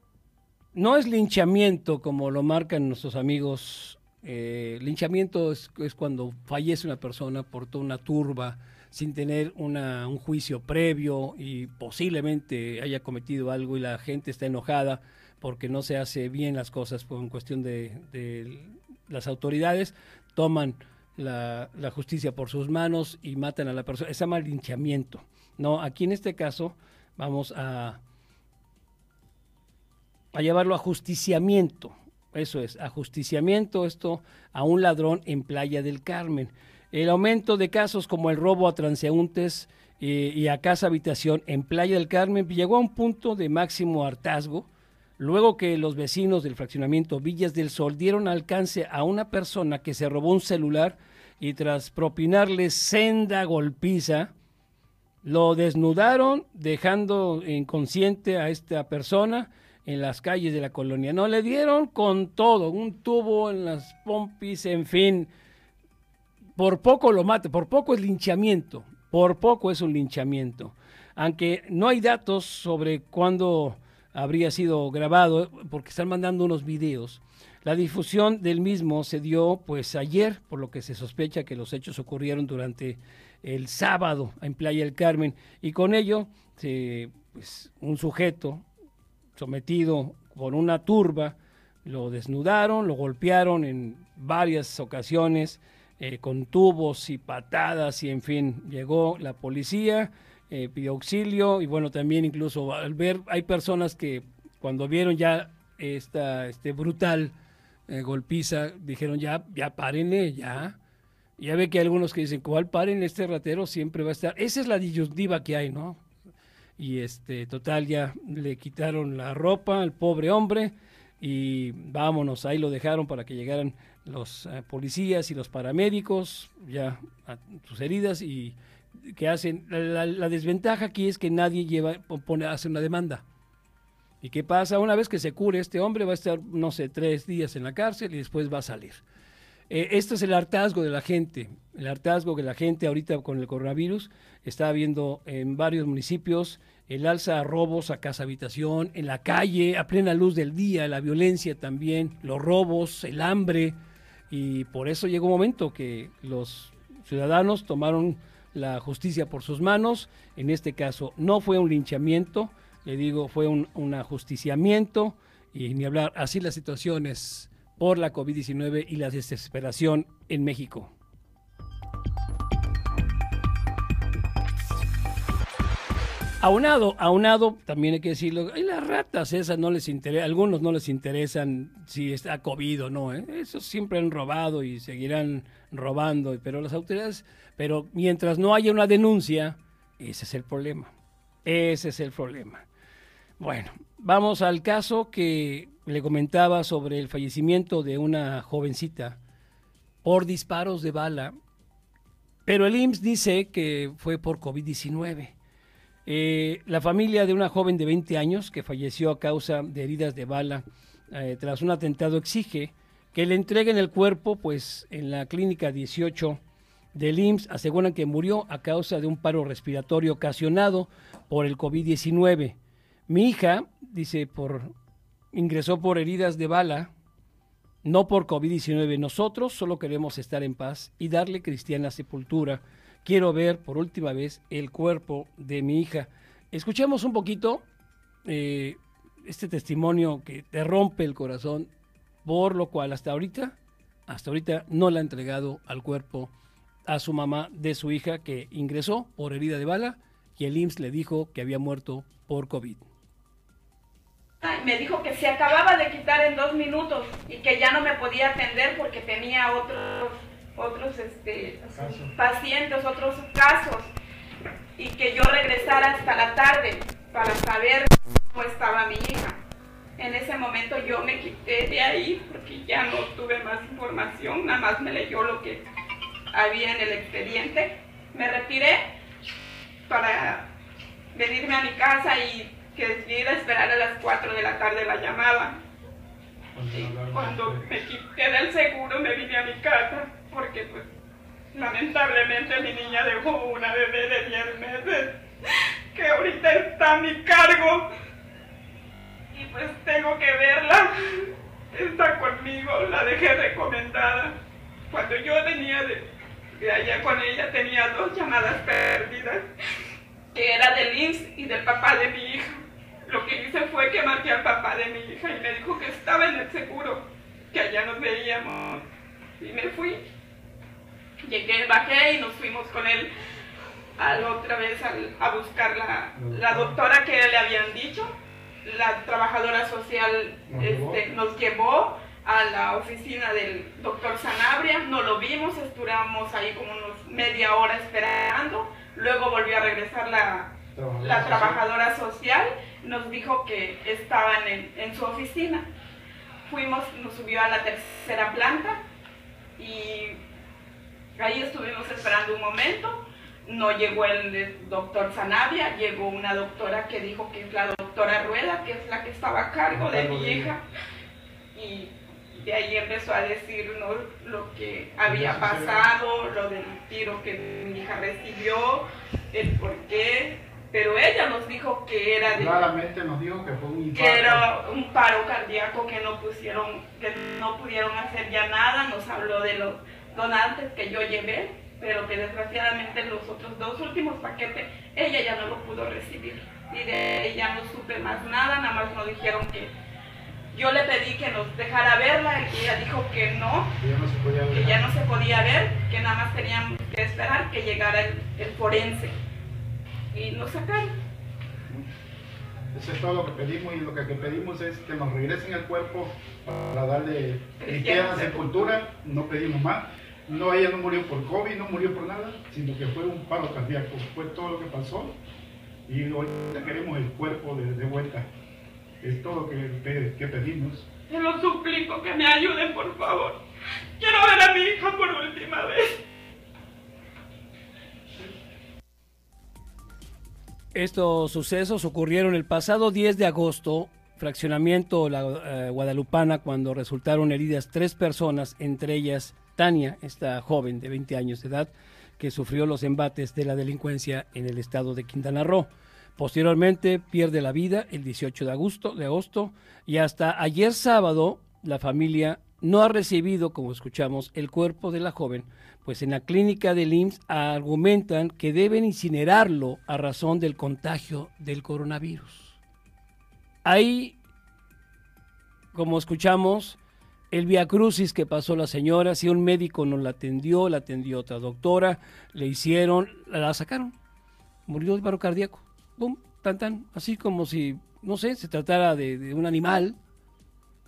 B: no es linchamiento como lo marcan nuestros amigos. Eh, linchamiento es, cuando fallece una persona por toda una turba sin tener una, un juicio previo y posiblemente haya cometido algo y la gente está enojada porque no se hace bien las cosas por en cuestión de, las autoridades, toman la, la, justicia por sus manos y matan a la persona. Se llama linchamiento. No, aquí en este caso vamos a, a llevarlo a justiciamiento. Eso es, ajusticiamiento esto a un ladrón en Playa del Carmen. El aumento de casos como el robo a transeúntes eh, y a casa habitación en Playa del Carmen llegó a un punto de máximo hartazgo luego que los vecinos del fraccionamiento Villas del Sol dieron alcance a una persona que se robó un celular y tras propinarle senda golpiza, lo desnudaron dejando inconsciente a esta persona en las calles de la colonia. No le dieron con todo, un tubo en las pompis, en fin. Por poco lo mate, por poco es linchamiento, por poco es un linchamiento. Aunque no hay datos sobre cuándo habría sido grabado, porque están mandando unos videos. La difusión del mismo se dio pues ayer, por lo que se sospecha que los hechos ocurrieron durante el sábado en Playa del Carmen. Y con ello pues, un sujeto sometido por una turba lo desnudaron, lo golpearon en varias ocasiones eh, con tubos y patadas y en fin, llegó la policía, eh, pidió auxilio y bueno, también incluso al ver, hay personas que cuando vieron ya esta este brutal eh, golpiza, dijeron ya, ya párenle, ya, ya ve que hay algunos que dicen, ¿cuál paren este ratero? Siempre va a estar. Esa es la disyuntiva que hay, ¿no? Y este, total, ya le quitaron la ropa al pobre hombre y vámonos, ahí lo dejaron para que llegaran los eh, policías y los paramédicos, ya a sus heridas y que hacen. La, desventaja aquí es que nadie lleva, pone, hace una demanda. ¿Y qué pasa? Una vez que se cure este hombre, va a estar, no sé, tres días en la cárcel y después va a salir. Eh, esto es el hartazgo de la gente, el hartazgo que la gente ahorita con el coronavirus está viendo en varios municipios, el alza a robos a casa habitación, en la calle, a plena luz del día, la violencia también, los robos, el hambre, y por eso llegó un momento que los ciudadanos tomaron la justicia por sus manos, en este caso no fue un linchamiento, le digo, fue un, un ajusticiamiento, y ni hablar, así las situaciones por la COVID-19 y la desesperación en México. Aunado, aunado, también hay que decirlo, hay las ratas esas no les interesa, algunos no les interesan si está COVID o no, ¿eh? esos siempre han robado y seguirán robando, pero las autoridades, pero mientras no haya una denuncia, ese es el problema, ese es el problema. Bueno, vamos al caso que le comentaba sobre el fallecimiento de una jovencita por disparos de bala, pero el IMSS dice que fue por COVID-19. Eh, la familia de una joven de 20 años que falleció a causa de heridas de bala eh, tras un atentado exige que le entreguen el cuerpo pues en la clínica 18 del IMSS aseguran que murió a causa de un paro respiratorio ocasionado por el COVID-19. Mi hija, dice, por ingresó por heridas de bala, no por COVID-19. Nosotros solo queremos estar en paz y darle cristiana sepultura. Quiero ver por última vez el cuerpo de mi hija. Escuchemos un poquito eh, este testimonio que te rompe el corazón, por lo cual hasta ahorita, hasta ahorita no le ha entregado al cuerpo a su mamá de su hija que ingresó por herida de bala y el IMSS le dijo que había muerto por COVID.
J: Me dijo que se acababa de quitar en dos minutos y que ya no me podía atender porque tenía otros, otros este, pacientes, otros casos y que yo regresara hasta la tarde para saber cómo estaba mi hija. En ese momento yo me quité de ahí porque ya no tuve más información, nada más me leyó lo que había en el expediente. Me retiré para venirme a mi casa y que a esperar a las 4 de la tarde la llamada. cuando me quité del seguro me vine a mi casa porque pues lamentablemente mi niña dejó una bebé de 10 meses que ahorita está a mi cargo y pues tengo que verla. Está conmigo, la dejé recomendada. Cuando yo venía de, de allá con ella tenía dos llamadas perdidas, que era del IMSS y del papá de mi hija. Lo que hice fue que marqué al papá de mi hija y me dijo que estaba en el seguro, que allá nos veíamos. Y me fui. Llegué, bajé y nos fuimos con él a la otra vez a buscar la, la doctora que le habían dicho. La trabajadora social este, nos llevó a la oficina del doctor Sanabria, no lo vimos, esperamos ahí como unos media hora esperando, luego volvió a regresar la, la trabajadora social, nos dijo que estaban en, en, su oficina. Fuimos, nos subió a la tercera planta y ahí estuvimos esperando un momento. No llegó el doctor Sanabria, llegó una doctora que dijo que es la doctora Rueda, que es la que estaba a cargo de mi hija. Y de ahí empezó a decirnos lo que había pasado, lo del tiro que mi hija recibió, el por qué, pero ella nos dijo que era de,
K: claramente nos dijo que fue un
J: que era un paro cardíaco que no pusieron que no pudieron hacer ya nada nos habló de los donantes que yo llevé pero que desgraciadamente los otros dos últimos paquetes ella ya no lo pudo recibir. Y de ella no supe más nada nada más nos dijeron que yo le pedí que nos dejara verla y ella dijo que no,
K: que ya no se podía ver,
J: que ya no se podía ver, que nada más teníamos que esperar que llegara el, el forense y nos sacaron.
K: Eso es todo lo que pedimos y lo que pedimos es que nos regresen el cuerpo para darle cristiana sepultura, no pedimos más. No, ella no murió por COVID, no murió por nada, sino que fue un paro cardíaco, fue todo lo que pasó y hoy queremos el cuerpo de, de vuelta. Es todo lo que, que pedimos.
J: Te lo suplico que me ayuden, por favor. Quiero ver a mi hija por última vez.
B: Estos sucesos ocurrieron el pasado 10 de agosto, fraccionamiento La eh, Guadalupana, cuando resultaron heridas tres personas, entre ellas Tania, esta joven de 20 años de edad, que sufrió los embates de la delincuencia en el estado de Quintana Roo. Posteriormente pierde la vida el 18 de agosto, de agosto y hasta ayer sábado la familia no ha recibido, como escuchamos, el cuerpo de la joven, pues en la clínica del IMSS argumentan que deben incinerarlo a razón del contagio del coronavirus. Ahí, como escuchamos, el viacrucis que pasó la señora, si un médico no la atendió, la atendió otra doctora, le hicieron, la sacaron, murió de paro cardíaco pum, tan tan, así como si, no sé, se tratara de, un animal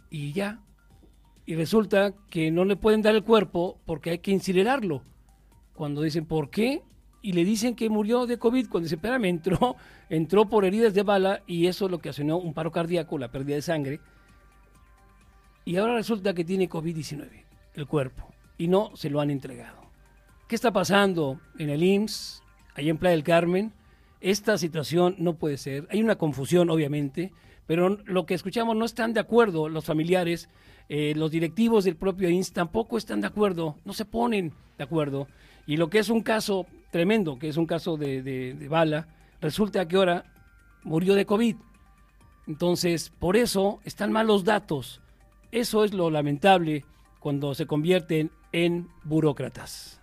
B: y ya. Y resulta que no le pueden dar el cuerpo porque hay que incinerarlo. Cuando dicen, ¿por qué? Y le dicen que murió de COVID. Cuando dice, espérame, entró, entró por heridas de bala y eso es lo que ocasionó un paro cardíaco, la pérdida de sangre. Y ahora resulta que tiene COVID-19, el cuerpo, y no se lo han entregado. ¿Qué está pasando en el IMSS, allá en Playa del Carmen? Esta situación no puede ser. Hay una confusión, obviamente, pero lo que escuchamos no están de acuerdo los familiares, eh, los directivos del propio INS tampoco están de acuerdo, no se ponen de acuerdo. Y lo que es un caso tremendo, que es un caso de, de bala, resulta que ahora murió de COVID. Entonces, por eso están malos datos. Eso es lo lamentable cuando se convierten en burócratas.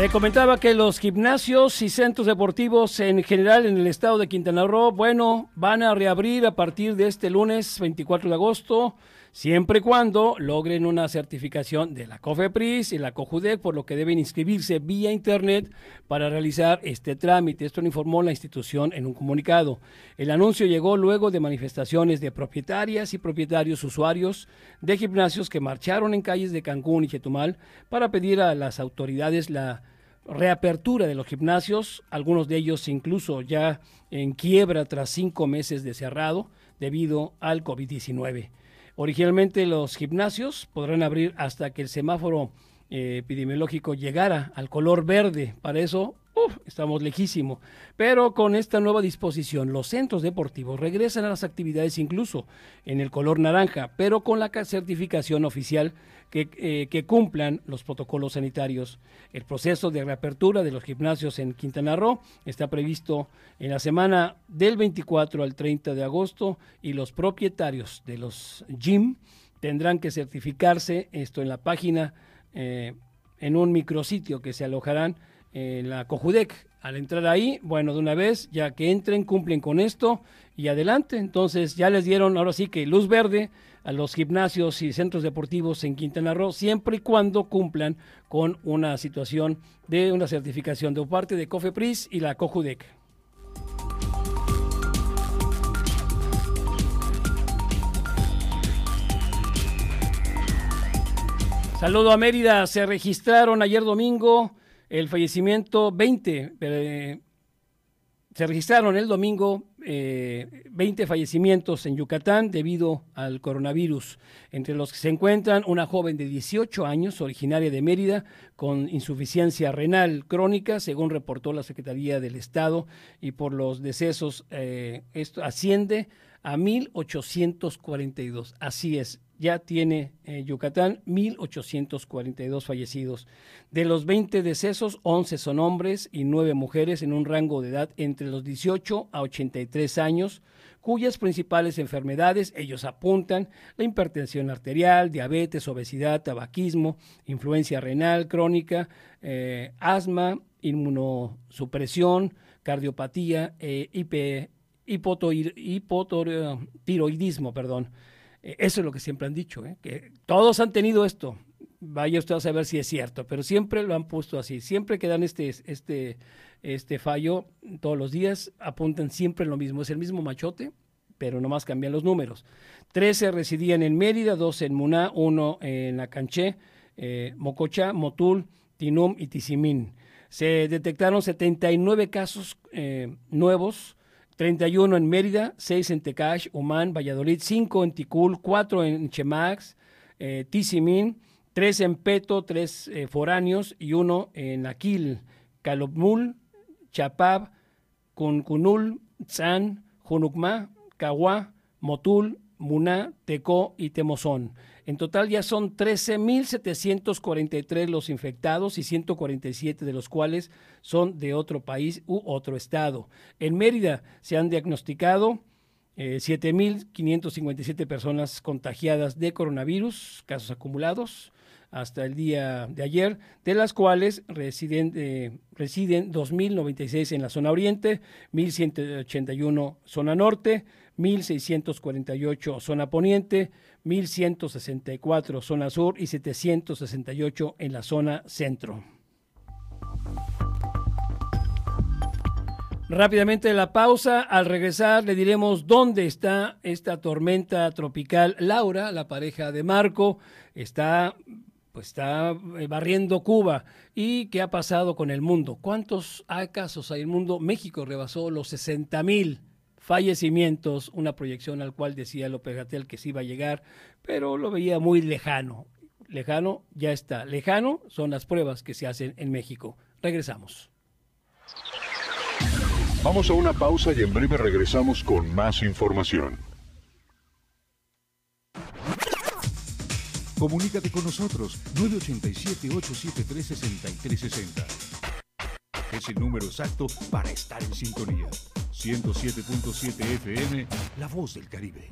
B: Le comentaba que los gimnasios y centros deportivos en general en el estado de Quintana Roo, bueno, van a reabrir a partir de este lunes 24 de agosto, siempre y cuando logren una certificación de la COFEPRIS y la COJUDEC, por lo que deben inscribirse vía internet para realizar este trámite. Esto lo informó la institución en un comunicado. El anuncio llegó luego de manifestaciones de propietarias y propietarios usuarios de gimnasios que marcharon en calles de Cancún y Chetumal para pedir a las autoridades la reapertura de los gimnasios, algunos de ellos incluso ya en quiebra tras cinco meses de cerrado debido al COVID-19. Originalmente los gimnasios podrán abrir hasta que el semáforo eh, epidemiológico llegara al color verde. Para eso estamos lejísimos. Pero con esta nueva disposición, los centros deportivos regresan a las actividades incluso en el color naranja, pero con la certificación oficial que, eh, que, cumplan los protocolos sanitarios. El proceso de reapertura de los gimnasios en Quintana Roo está previsto en la semana del 24 al 30 de agosto y los propietarios de los gym tendrán que certificarse esto en la página eh, en un micrositio que se alojarán en la Cojudec. Al entrar ahí, bueno, de una vez, ya que entren, cumplen con esto y adelante. Entonces ya les dieron ahora sí que luz verde a los gimnasios y centros deportivos en Quintana Roo, siempre y cuando cumplan con una situación de una certificación de parte de COFEPRIS y la COJUDEC. Saludo a Mérida, se registraron ayer domingo el fallecimiento 20, eh, se registraron el domingo 20 eh, fallecimientos en Yucatán debido al coronavirus, entre los que se encuentran una joven de 18 años, originaria de Mérida, con insuficiencia renal crónica, según reportó la Secretaría del Estado, y por los decesos, eh, esto asciende a 1.842. Así es, ya tiene eh, Yucatán 1.842 fallecidos. De los 20 decesos, 11 son hombres y 9 mujeres en un rango de edad entre los 18 a 83 años, cuyas principales enfermedades ellos apuntan la hipertensión arterial, diabetes, obesidad, tabaquismo, influencia renal crónica, eh, asma, inmunosupresión, cardiopatía, eh, hipotiroidismo, perdón. Eh, eso es lo que siempre han dicho, ¿eh? que todos han tenido esto. Vaya usted a saber si es cierto, pero siempre lo han puesto así. Siempre que dan este, este, este fallo, todos los días apuntan siempre lo mismo. Es el mismo machote, pero nomás cambian los números. Trece residían en Mérida, dos en Muná, uno en Acanché, eh, Mococha, Motul, Tinum y Tizimín. Se detectaron 79 casos eh, nuevos 31 en Mérida, 6 en Tecash, Humán, Valladolid, 5 en Ticul, 4 en Chemax, eh, Tizimín, 3 en Peto, 3 eh, foráneos y 1 en Aquil, Calopmul, Chapab, Cuncunul, Tzan, Junucma, Cahuá, Motul, Muná, Tecó y Temozón. En total ya son 13.743 los infectados y 147 de los cuales son de otro país u otro estado. En Mérida se han diagnosticado 7.557 eh, personas contagiadas de coronavirus, casos acumulados hasta el día de ayer, de las cuales residen, eh, residen 2.096 en la zona oriente, 1.181 zona norte, 1.648 zona poniente, 1.164 zona sur y 768 en la zona centro. Rápidamente la pausa, al regresar le diremos dónde está esta tormenta tropical Laura, la pareja de Marco, está pues está eh, barriendo Cuba. ¿Y qué ha pasado con el mundo? ¿Cuántos casos hay en el mundo? México rebasó los 60 mil fallecimientos, una proyección al cual decía López Gatel que sí iba a llegar, pero lo veía muy lejano. Lejano ya está. Lejano son las pruebas que se hacen en México. Regresamos.
A: Vamos a una pausa y en breve regresamos con más información.
L: Comunícate con nosotros 987-873-6360. Es el número exacto para estar en sintonía. 107.7 FM, La Voz del Caribe.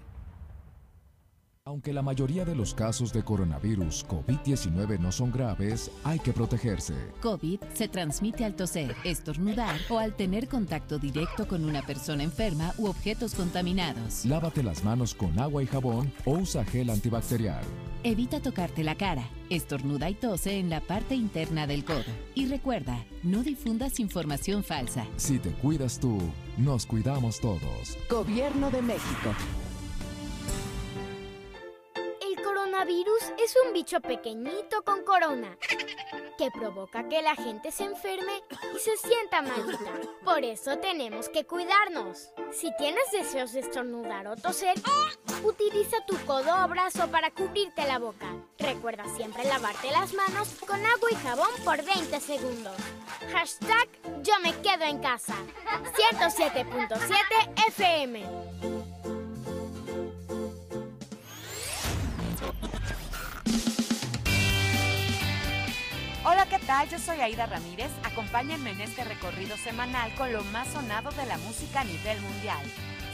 M: Aunque la mayoría de los casos de coronavirus COVID-19 no son graves, hay que protegerse.
I: COVID se transmite al toser, estornudar o al tener contacto directo con una persona enferma u objetos contaminados.
M: Lávate las manos con agua y jabón o usa gel antibacterial.
I: Evita tocarte la cara, estornuda y tose en la parte interna del codo. Y recuerda, no difundas información falsa.
M: Si te cuidas tú, nos cuidamos todos.
N: Gobierno de México.
O: Coronavirus es un bicho pequeñito con corona que provoca que la gente se enferme y se sienta malita. Por eso tenemos que cuidarnos. Si tienes deseos de estornudar o toser, utiliza tu codo o brazo para cubrirte la boca. Recuerda siempre lavarte las manos con agua y jabón por 20 segundos. Hashtag yo me quedo en casa. 107.7 FM.
P: Tal? Yo soy Aida Ramírez. Acompáñenme en este recorrido semanal con lo más sonado de la música a nivel mundial.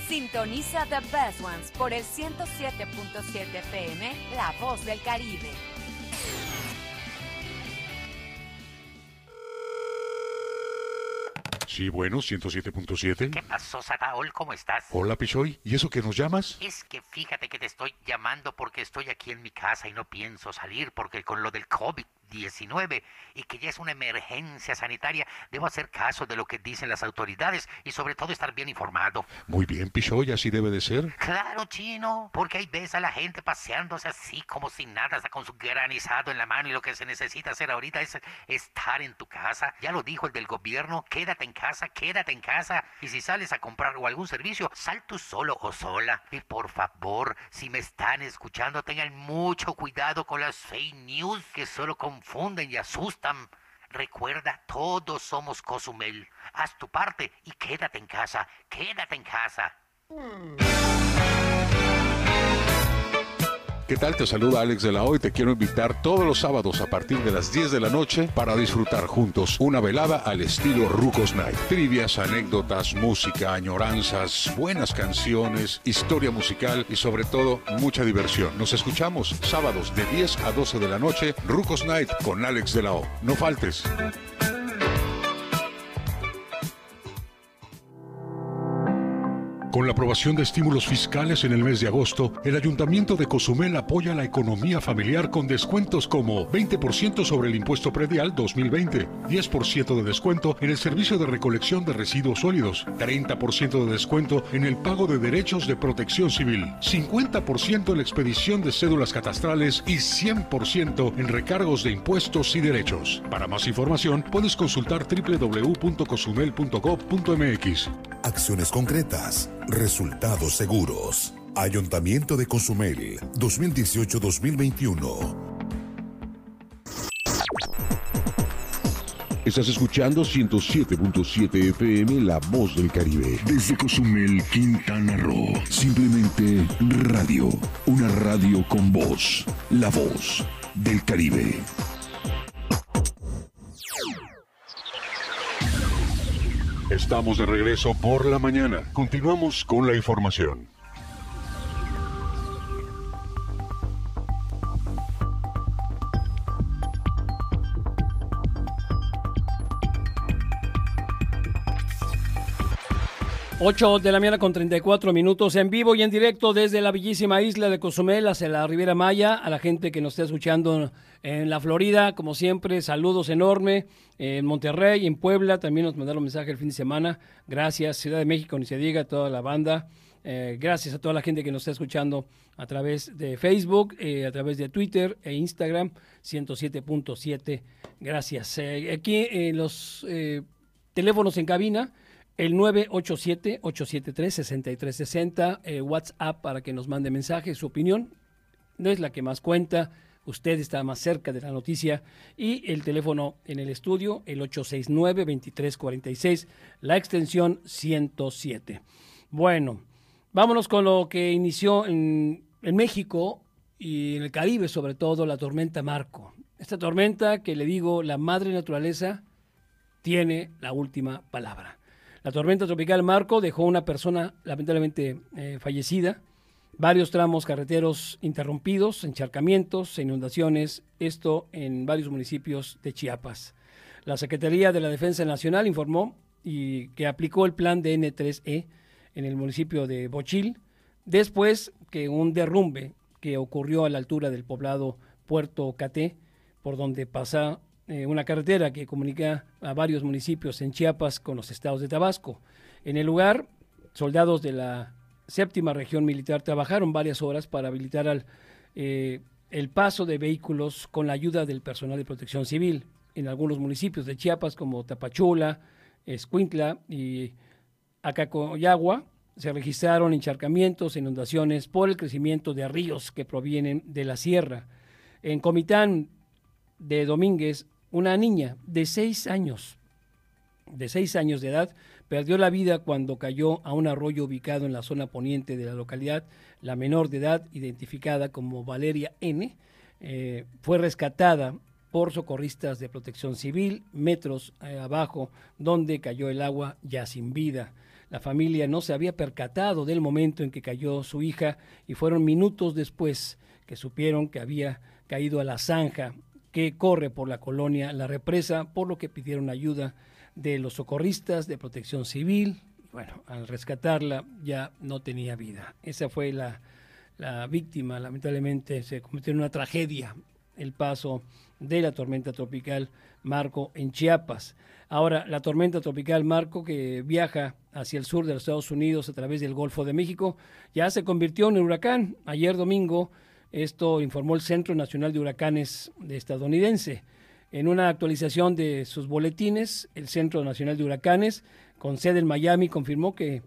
P: Sintoniza The Best Ones por el 107.7 FM, La Voz del Caribe.
A: Sí, bueno, 107.7.
Q: ¿Qué pasó, Saraol? ¿Cómo estás?
A: Hola, Pichoy. ¿Y eso que nos llamas?
Q: Es que fíjate que te estoy llamando porque estoy aquí en mi casa y no pienso salir porque con lo del COVID 19 y que ya es una emergencia sanitaria, debo hacer caso de lo que dicen las autoridades y sobre todo estar bien informado.
A: Muy bien, Pichoy, así debe de ser.
Q: Claro, chino, porque ahí ves a la gente paseándose así como sin nada, hasta con su granizado en la mano y lo que se necesita hacer ahorita es estar en tu casa. Ya lo dijo el del gobierno, quédate en casa, quédate en casa. Y si sales a comprar o algún servicio, sal tú solo o sola. Y por favor, si me están escuchando, tengan mucho cuidado con las fake news que solo confunden y asustan. Recuerda, todos somos Cozumel. Haz tu parte y quédate en casa, quédate en casa.
A: ¿Qué tal? Te saluda Alex de la Hoy. Te quiero invitar todos los sábados a partir de las 10 de la noche para disfrutar juntos una velada al estilo Rucos Night. Trivias, anécdotas, música, añoranzas, buenas canciones, historia musical y sobre todo mucha diversión. Nos escuchamos sábados de 10 a 12 de la noche, Rucos Night con Alex de la O. No faltes. Con la aprobación de estímulos fiscales en el mes de agosto, el Ayuntamiento de Cozumel apoya la economía familiar con descuentos como 20% sobre el impuesto predial 2020, 10% de descuento en el servicio de recolección de residuos sólidos, 30% de descuento en el pago de derechos de protección civil, 50% en la expedición de cédulas catastrales y 100% en recargos de impuestos y derechos. Para más información, puedes consultar www.cozumel.gov.mx.
E: Acciones concretas, resultados seguros. Ayuntamiento de Cozumel, 2018-2021.
A: Estás escuchando 107.7 FM La Voz del Caribe. Desde Cozumel, Quintana Roo. Simplemente radio. Una radio con voz. La Voz del Caribe. Estamos de regreso por la mañana. Continuamos con la información.
B: Ocho de la mañana con 34 minutos en vivo y en directo desde la bellísima isla de Cozumel hacia la Riviera Maya. A la gente que nos está escuchando en la Florida, como siempre, saludos enormes. En Monterrey, en Puebla, también nos mandaron mensaje el fin de semana. Gracias, Ciudad de México, ni se diga, toda la banda. Eh, gracias a toda la gente que nos está escuchando a través de Facebook, eh, a través de Twitter e Instagram, 107.7. Gracias. Eh, aquí los teléfonos en cabina, el 987-873-6360, WhatsApp para que nos mande mensaje, su opinión. No es la que más cuenta, usted está más cerca de la noticia. Y el teléfono en el estudio, el 869-2346, la extensión 107. Bueno, vámonos con lo que inició en, en México y en el Caribe, sobre todo, la tormenta Marco. Esta tormenta que le digo, la madre naturaleza tiene la última palabra. La tormenta tropical Marco dejó una persona lamentablemente eh, fallecida, varios tramos carreteros interrumpidos, encharcamientos, inundaciones, esto en varios municipios de Chiapas. La Secretaría de la Defensa Nacional informó y que aplicó el plan de N3E en el municipio de Bochil, después que un derrumbe que ocurrió a la altura del poblado Puerto Caté, por donde pasa eh, una carretera que comunica a varios municipios en Chiapas con los estados de Tabasco. En el lugar, soldados de la séptima región militar trabajaron varias horas para habilitar eh, el paso de vehículos con la ayuda del personal de protección civil en algunos municipios de Chiapas como Tapachula, Escuintla y Acacoyagua. Se registraron encharcamientos, inundaciones por el crecimiento de ríos que provienen de la sierra. En Comitán de Domínguez, una niña de seis años, de seis años de edad, perdió la vida cuando cayó a un arroyo ubicado en la zona poniente de la localidad. La menor de edad, identificada como Valeria N., eh, fue rescatada por socorristas de protección civil, metros eh, abajo, donde cayó el agua ya sin vida. La familia no se había percatado del momento en que cayó su hija y fueron minutos después que supieron que había caído a la zanja que corre por la colonia La Represa, por lo que pidieron ayuda de los socorristas de protección civil. Bueno, al rescatarla ya no tenía vida. Esa fue la, la víctima, lamentablemente se convirtió en una tragedia el paso de la tormenta tropical Marco en Chiapas. Ahora, la tormenta tropical Marco que viaja hacia el sur de los Estados Unidos a través del Golfo de México ya se convirtió en un huracán. Ayer domingo esto informó el Centro Nacional de Huracanes de estadounidense. En una actualización de sus boletines, el Centro Nacional de Huracanes, con sede en Miami, confirmó que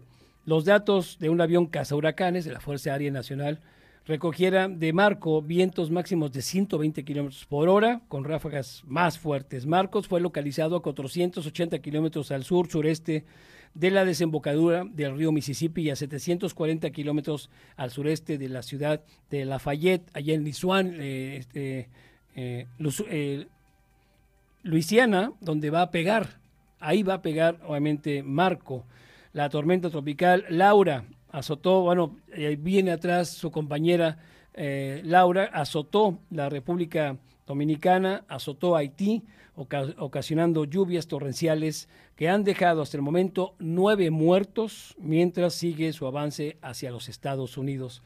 B: los datos de un avión caza huracanes de la Fuerza Aérea Nacional recogiera de Marco vientos máximos de 120 kilómetros por hora, con ráfagas más fuertes. Marcos fue localizado a 480 kilómetros al sur-sureste de la desembocadura del río Mississippi y a 740 kilómetros al sureste de la ciudad de Lafayette, allá en Lisuan, eh, este, eh, eh, Luisiana, donde va a pegar. Ahí va a pegar, obviamente, Marco. La tormenta tropical Laura azotó, bueno, viene atrás su compañera Laura, azotó la República Dominicana, azotó Haití, ocasionando lluvias torrenciales que han dejado hasta el momento nueve muertos mientras sigue su avance hacia los Estados Unidos.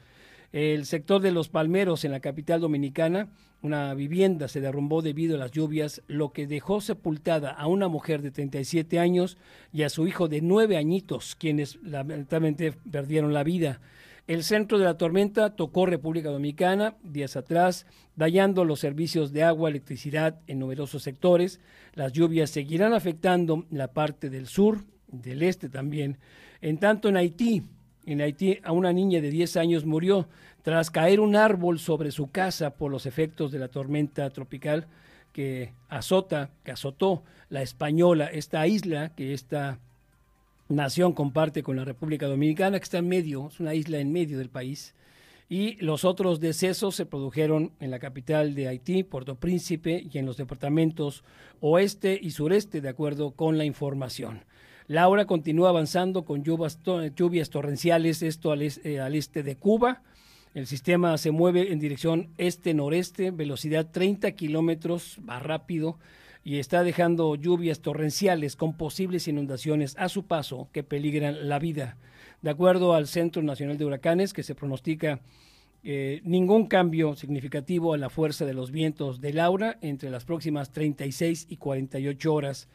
B: El sector de los palmeros en la capital dominicana, una vivienda se derrumbó debido a las lluvias, lo que dejó sepultada a una mujer de 37 años y a su hijo de nueve añitos, quienes lamentablemente perdieron la vida. El centro de la tormenta tocó República Dominicana días atrás, dañando los servicios de agua, electricidad en numerosos sectores. Las lluvias seguirán afectando la parte del sur, del este también. En tanto, en Haití, en Haití, a una niña de 10 años murió tras caer un árbol sobre su casa por los efectos de la tormenta tropical que azota, que azotó la española, esta isla que está nación comparte con la República Dominicana, que está en medio, es una isla en medio del país. Y los otros decesos se produjeron en la capital de Haití, Puerto Príncipe, y en los departamentos oeste y sureste, de acuerdo con la información. Laura continúa avanzando con lluvias, lluvias torrenciales, esto al, eh, al este de Cuba. El sistema se mueve en dirección este-noreste, velocidad 30 kilómetros, va rápido y está dejando lluvias torrenciales con posibles inundaciones a su paso que peligran la vida. De acuerdo al Centro Nacional de Huracanes, que se pronostica eh, ningún cambio significativo a la fuerza de los vientos de Laura entre las próximas 36 y 48 horas.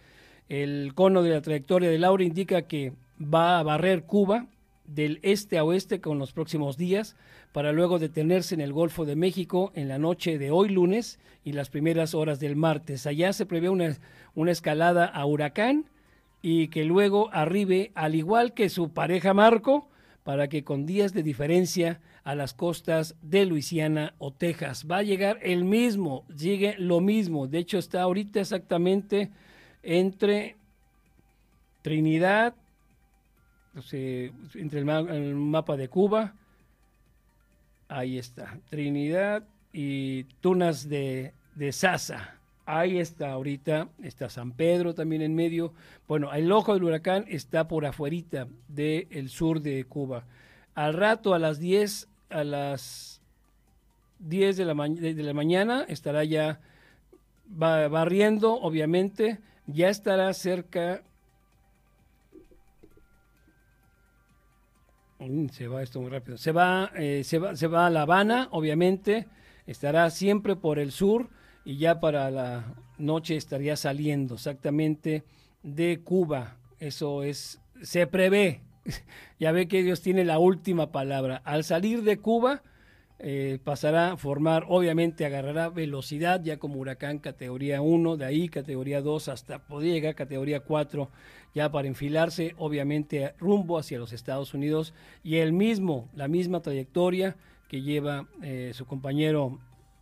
B: El cono de la trayectoria de Laura indica que va a barrer Cuba, del este a oeste con los próximos días, para luego detenerse en el Golfo de México en la noche de hoy lunes y las primeras horas del martes. Allá se prevé una, una escalada a huracán y que luego arribe, al igual que su pareja Marco, para que con días de diferencia a las costas de Luisiana o Texas. Va a llegar el mismo, llegue lo mismo. De hecho, está ahorita exactamente entre Trinidad, entre el, mapa de Cuba, ahí está, Trinidad y Tunas de, de Sasa. Ahí está ahorita, está San Pedro también en medio. Bueno, el ojo del huracán está por afuerita del sur de Cuba. Al rato, a las 10, a las 10 de la, de la mañana, estará ya barriendo, obviamente, ya estará cerca se va esto muy rápido. Se va, eh, se va, se va a La Habana, obviamente. Estará siempre por el sur y ya para la noche estaría saliendo exactamente de Cuba. Eso es, se prevé. ya ve que Dios tiene la última palabra. Al salir de Cuba, eh, pasará a formar, obviamente agarrará velocidad ya como huracán categoría 1, de ahí categoría 2 hasta podría llegar categoría 4 ya para enfilarse obviamente rumbo hacia los Estados Unidos y el mismo, la misma trayectoria que lleva eh, su compañero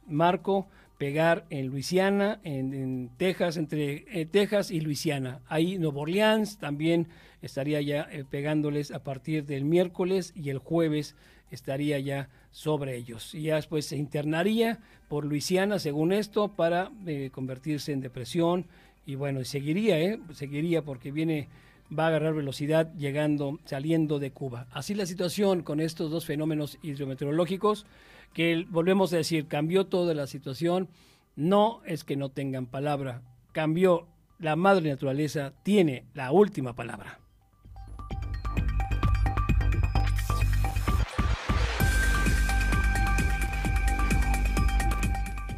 B: Marco, pegar en Luisiana, en, Texas, entre eh, Texas y Luisiana. Ahí Nuevo Orleans también estaría ya pegándoles a partir del miércoles y el jueves estaría ya sobre ellos. Y ya después se internaría por Luisiana, según esto, para eh, convertirse en depresión. Y bueno, seguiría, ¿eh? seguiría porque viene, va a agarrar velocidad llegando, saliendo de Cuba. Así la situación con estos dos fenómenos hidrometeorológicos, que volvemos a decir, cambió toda la situación. No es que no tengan palabra, cambió. La madre naturaleza tiene la última palabra.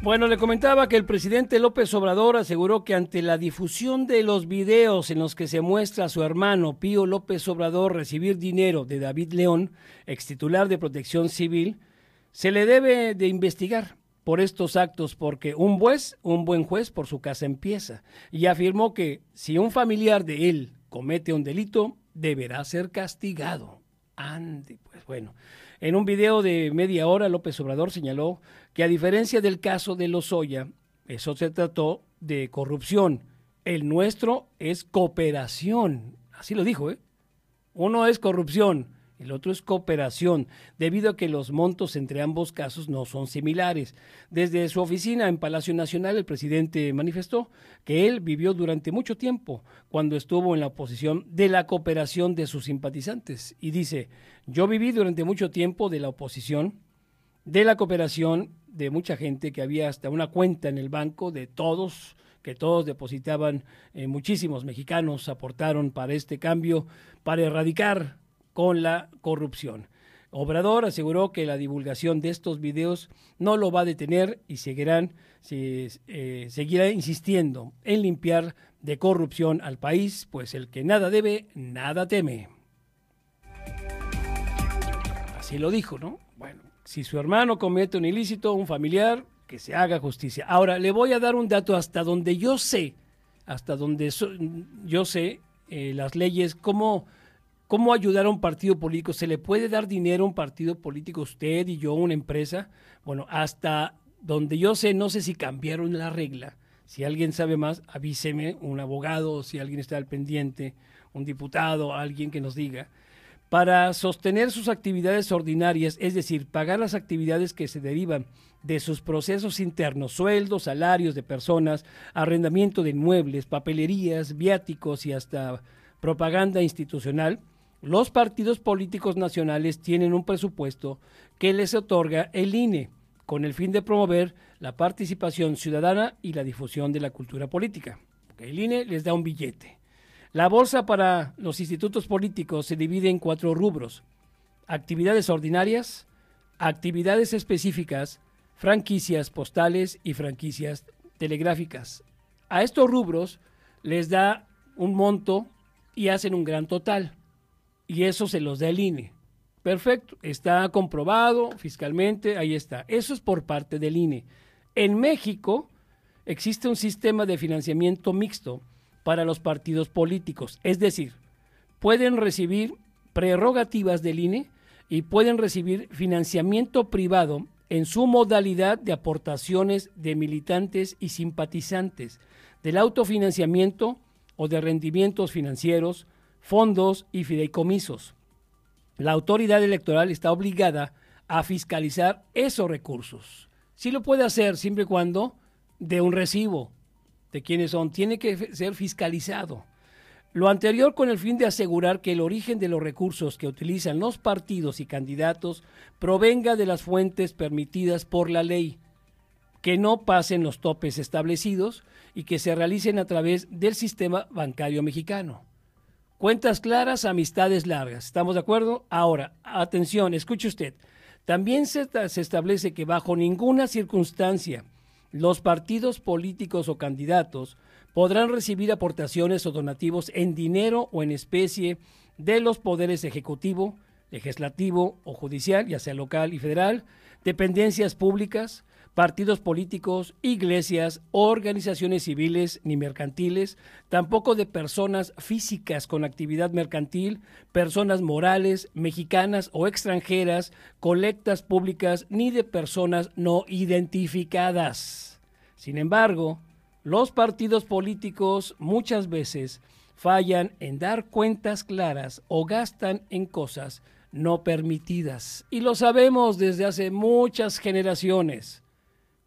B: Bueno, le comentaba que el presidente López Obrador aseguró que ante la difusión de los videos en los que se muestra a su hermano Pío López Obrador recibir dinero de David León, ex titular de Protección Civil, se le debe de investigar por estos actos porque un juez, un buen juez por su casa empieza y afirmó que si un familiar de él comete un delito, deberá ser castigado. Ande, pues bueno. En un video de media hora, López Obrador señaló que a diferencia del caso de Lozoya, eso se trató de corrupción. El nuestro es cooperación. Así lo dijo, ¿eh? Uno es corrupción, el otro es cooperación, debido a que los montos entre ambos casos no son similares. Desde su oficina en Palacio Nacional, el presidente manifestó que él vivió durante mucho tiempo, cuando estuvo en la oposición, de la cooperación de sus simpatizantes. Y dice, yo viví durante mucho tiempo de la oposición, de la cooperación de mucha gente, que había hasta una cuenta en el banco de todos que todos depositaban, eh, muchísimos mexicanos aportaron para este cambio, para erradicar con la corrupción. Obrador aseguró que la divulgación de estos videos no lo va a detener y seguirán, eh, seguirá insistiendo en limpiar de corrupción al país, pues el que nada debe, nada teme. Así lo dijo, ¿no? Bueno, si su hermano comete un ilícito, un familiar, que se haga justicia. Ahora, le voy a dar un dato hasta donde yo sé, hasta donde yo sé eh, las leyes, cómo ¿Cómo ayudar a un partido político? ¿Se le puede dar dinero a un partido político, usted y yo, una empresa? Bueno, hasta donde yo sé, no sé si cambiaron la regla. Si alguien sabe más, avíseme, un abogado, si alguien está al pendiente, un diputado, alguien que nos diga. Para sostener sus actividades ordinarias, es decir, pagar las actividades que se derivan de sus procesos internos, sueldos, salarios de personas, arrendamiento de inmuebles, papelerías, viáticos y hasta propaganda institucional, los partidos políticos nacionales tienen un presupuesto que les otorga el INE con el fin de promover la participación ciudadana y la difusión de la cultura política. El INE les da un billete. La bolsa para los institutos políticos se divide en cuatro rubros. Actividades ordinarias, actividades específicas, franquicias postales y franquicias telegráficas. A estos rubros les da un monto y hacen un gran total y eso se los da el INE. Perfecto, está comprobado fiscalmente, ahí está. Eso es por parte del INE. En México existe un sistema de financiamiento mixto para los partidos políticos, es decir, pueden recibir prerrogativas del INE y pueden recibir financiamiento privado en su modalidad de aportaciones de militantes y simpatizantes, del autofinanciamiento o de rendimientos financieros, fondos y fideicomisos. La autoridad electoral está obligada a fiscalizar esos recursos. Sí lo puede hacer siempre y cuando de un recibo de quiénes son. Tiene que ser fiscalizado. Lo anterior con el fin de asegurar que el origen de los recursos que utilizan los partidos y candidatos provenga de las fuentes permitidas por la ley, que no pasen los topes establecidos y que se realicen a través del sistema bancario mexicano. Cuentas claras, amistades largas. ¿Estamos de acuerdo? Ahora, atención, escuche usted. También se, establece que bajo ninguna circunstancia los partidos políticos o candidatos podrán recibir aportaciones o donativos en dinero o en especie de los poderes ejecutivo, legislativo o judicial, ya sea local y federal, dependencias públicas, partidos políticos, iglesias, organizaciones civiles ni mercantiles, tampoco de personas físicas con actividad mercantil, personas morales, mexicanas o extranjeras, colectas públicas, ni de personas no identificadas. Sin embargo, los partidos políticos muchas veces fallan en dar cuentas claras o gastan en cosas no permitidas. Y lo sabemos desde hace muchas generaciones.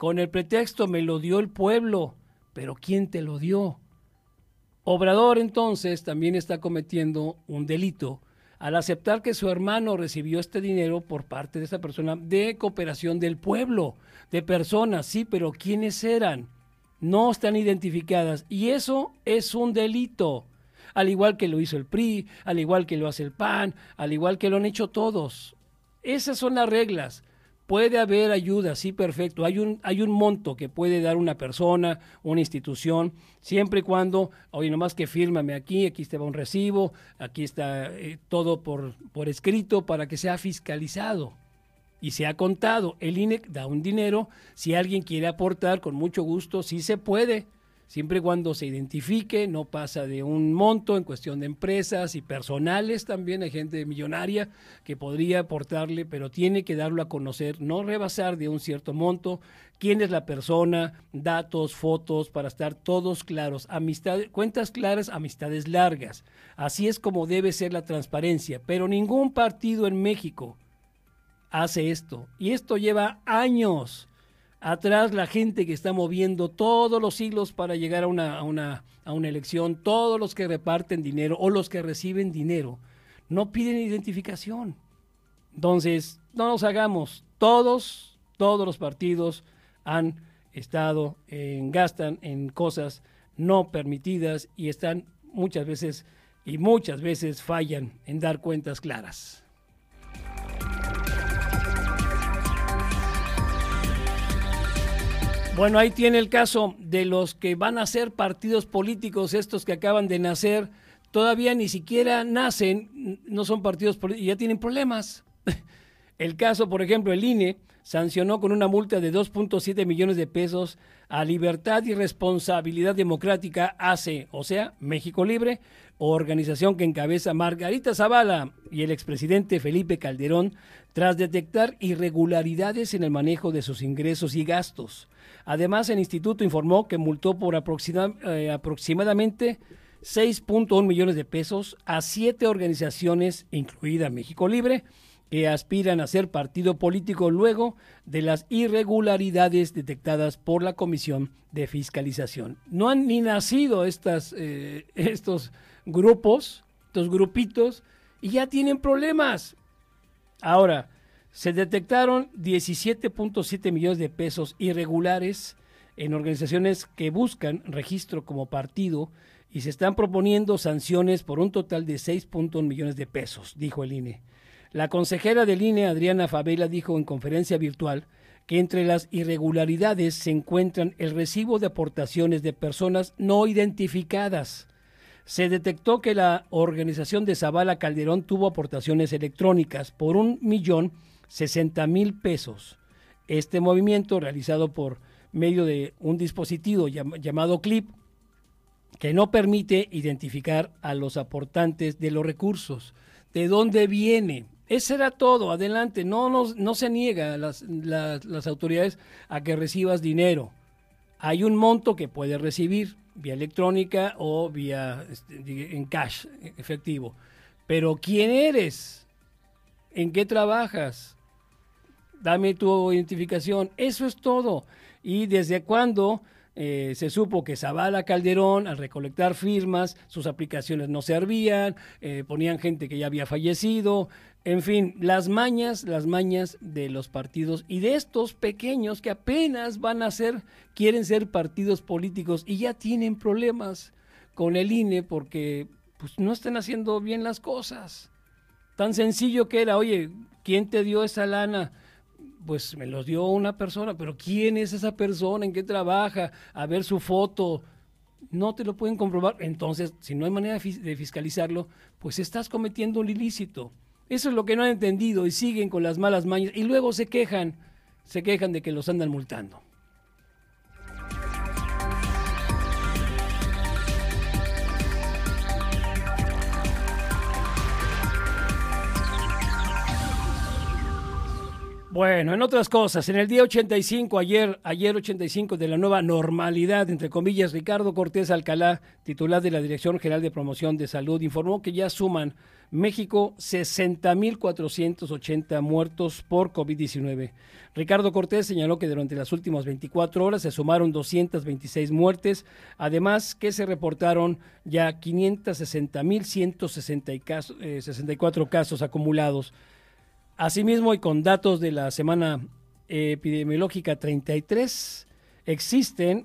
B: Con el pretexto me lo dio el pueblo, pero ¿quién te lo dio? Obrador entonces también está cometiendo un delito al aceptar que su hermano recibió este dinero por parte de esa persona de cooperación del pueblo, de personas, sí, pero ¿quiénes eran? no están identificadas y eso es un delito, al igual que lo hizo el PRI, al igual que lo hace el PAN, al igual que lo han hecho todos. Esas son las reglas. Puede haber ayuda, sí, perfecto. Hay un, hay un monto que puede dar una persona, una institución, siempre y cuando, oye, nomás que fírmame aquí, aquí está un recibo, aquí está eh, todo por, por escrito para que sea fiscalizado y se ha contado. El INE da un dinero. Si alguien quiere aportar, con mucho gusto, sí se puede, siempre y cuando se identifique, no pasa de un monto en cuestión de empresas y personales también. Hay gente millonaria que podría aportarle, pero tiene que darlo a conocer, no rebasar de un cierto monto. Quién es la persona, datos, fotos, para estar todos claros. Amistades, cuentas claras, amistades largas. Así es como debe ser la transparencia. Pero ningún partido en México hace esto. Y esto lleva años. Atrás la gente que está moviendo todos los siglos para llegar a una, a una, a una elección, todos los que reparten dinero o los que reciben dinero, no piden identificación. Entonces, no nos hagamos. Todos, todos los partidos han estado, gastan en cosas no permitidas y están muchas veces y muchas veces fallan en dar cuentas claras. Bueno, ahí tiene el caso de los que van a ser partidos políticos, estos que acaban de nacer, todavía ni siquiera nacen, no son partidos políticos y ya tienen problemas. El caso, por ejemplo, el INE sancionó con una multa de 2.7 millones de pesos a Libertad y Responsabilidad Democrática AC, o sea, México Libre, organización que encabeza Margarita Zavala y el expresidente Felipe Calderón, tras detectar irregularidades en el manejo de sus ingresos y gastos. Además, el instituto informó que multó por eh, aproximadamente 6.1 millones de pesos a siete organizaciones, incluida México Libre, que aspiran a ser partido político luego de las irregularidades detectadas por la Comisión de Fiscalización. No han ni nacido estas, eh, estos grupos, estos grupitos, y ya tienen problemas. Ahora, se detectaron 17.7 millones de pesos irregulares en organizaciones que buscan registro como partido y se están proponiendo sanciones por un total de 6.1 millones de pesos, dijo el INE. La consejera del INE, Adriana Favela, dijo en conferencia virtual que entre las irregularidades se encuentran el recibo de aportaciones de personas no identificadas, se detectó que la organización de Zavala Calderón tuvo aportaciones electrónicas por un millón sesenta mil pesos. Este movimiento, realizado por medio de un dispositivo llamado CLIP, que no permite identificar a los aportantes de los recursos, de dónde viene. Eso era todo, adelante, no, no se niega las, las autoridades a que recibas dinero. Hay un monto que puedes recibir vía electrónica o vía este, en cash, efectivo. Pero ¿quién eres? ¿En qué trabajas? Dame tu identificación. Eso es todo. ¿Y desde cuándo eh, se supo que Zavala Calderón, al recolectar firmas, sus aplicaciones no servían, eh, ponían gente que ya había fallecido, en fin, las mañas, las mañas de los partidos y de estos pequeños que apenas van a ser, quieren ser partidos políticos y ya tienen problemas con el INE porque pues, no están haciendo bien las cosas. Tan sencillo que era, oye, ¿quién te dio esa lana? pues me los dio una persona, pero ¿quién es esa persona? ¿En qué trabaja? A ver su foto. No te lo pueden comprobar. Entonces, si no hay manera de fiscalizarlo, pues estás cometiendo un ilícito. Eso es lo que no han entendido y siguen con las malas mañas y luego se quejan, se quejan de que los andan multando. Bueno, en otras cosas, en el día 85, ayer, ayer 85 de la nueva normalidad, entre comillas, Ricardo Cortés Alcalá, titular de la Dirección General de Promoción de Salud, informó que ya suman México 60.480 muertos por COVID-19. Ricardo Cortés señaló que durante las últimas 24 horas se sumaron 226 muertes, además que se reportaron ya 560.164 eh, casos acumulados. Asimismo, y con datos de la semana epidemiológica 33, existen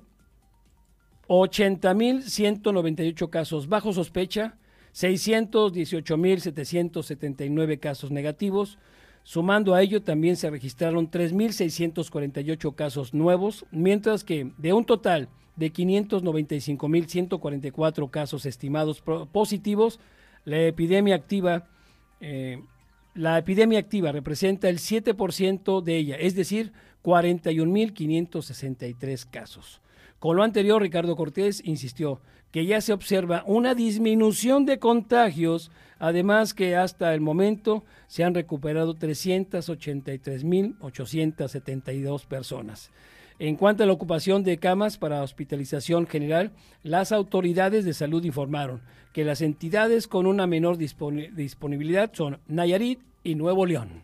B: 80.198 casos bajo sospecha, 618.779 casos negativos. Sumando a ello, también se registraron 3.648 casos nuevos, mientras que de un total de 595.144 casos estimados positivos, la epidemia activa eh, la epidemia activa representa el 7% de ella, es decir, 41.563 casos. Con lo anterior, Ricardo Cortés insistió que ya se observa una disminución de contagios, además que hasta el momento se han recuperado 383.872 personas. En cuanto a la ocupación de camas para hospitalización general, las autoridades de salud informaron que las entidades con una menor disponibilidad son Nayarit y Nuevo León.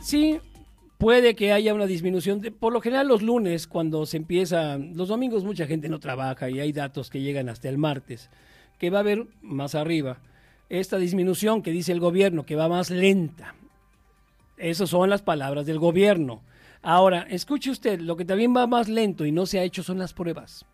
B: Sí, puede que haya una disminución. De, por lo general los lunes, cuando se empieza, los domingos mucha gente no trabaja y hay datos que llegan hasta el martes, que va a haber más arriba. Esta disminución que dice el gobierno, que va más lenta, esas son las palabras del gobierno. Ahora, escuche usted, lo que también va más lento y no se ha hecho son las pruebas.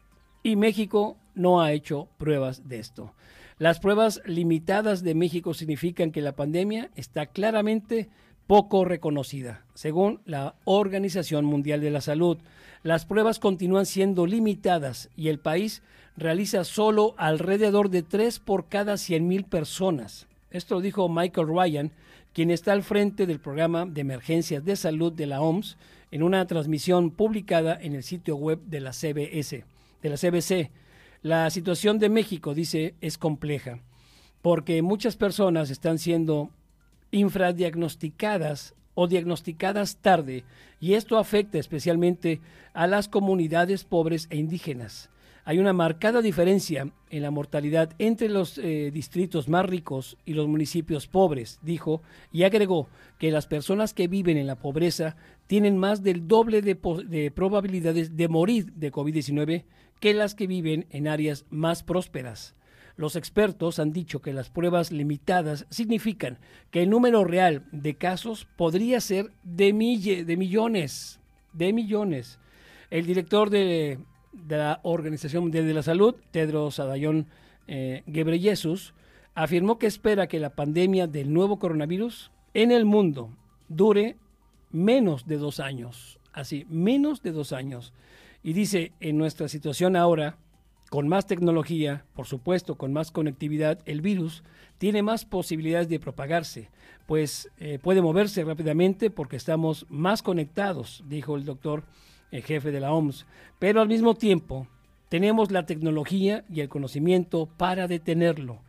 B: Y México no ha hecho pruebas de esto. Las pruebas limitadas de México significan que la pandemia está claramente poco reconocida. Según la Organización Mundial de la Salud, las pruebas continúan siendo limitadas y el país realiza solo alrededor de tres por cada 100.000 personas. Esto lo dijo Michael Ryan, quien está al frente del programa de emergencias de salud de la OMS en una transmisión publicada en el sitio web de la CBS, de la CBC. La situación de México, dice, es compleja, porque muchas personas están siendo infradiagnosticadas o diagnosticadas tarde, y esto afecta especialmente a las comunidades pobres e indígenas hay una marcada diferencia en la mortalidad entre los eh, distritos más ricos y los municipios pobres, dijo, y agregó que las personas que viven en la pobreza tienen más del doble de, de probabilidades de morir de COVID-19 que las que viven en áreas más prósperas. Los expertos han dicho que las pruebas limitadas significan que el número real de casos podría ser de, mille, de millones, de millones. El director de la Organización Mundial de la Salud, Tedros Adhanom eh, afirmó que espera que la pandemia del nuevo coronavirus en el mundo dure menos de dos años, así, menos de dos años, Y dice, en nuestra situación ahora, con más tecnología, por supuesto, con más conectividad, el virus tiene más posibilidades de propagarse, pues eh, puede moverse rápidamente porque estamos más conectados, dijo el doctor el jefe de la OMS. Pero al mismo tiempo, tenemos la tecnología y el conocimiento para detenerlo.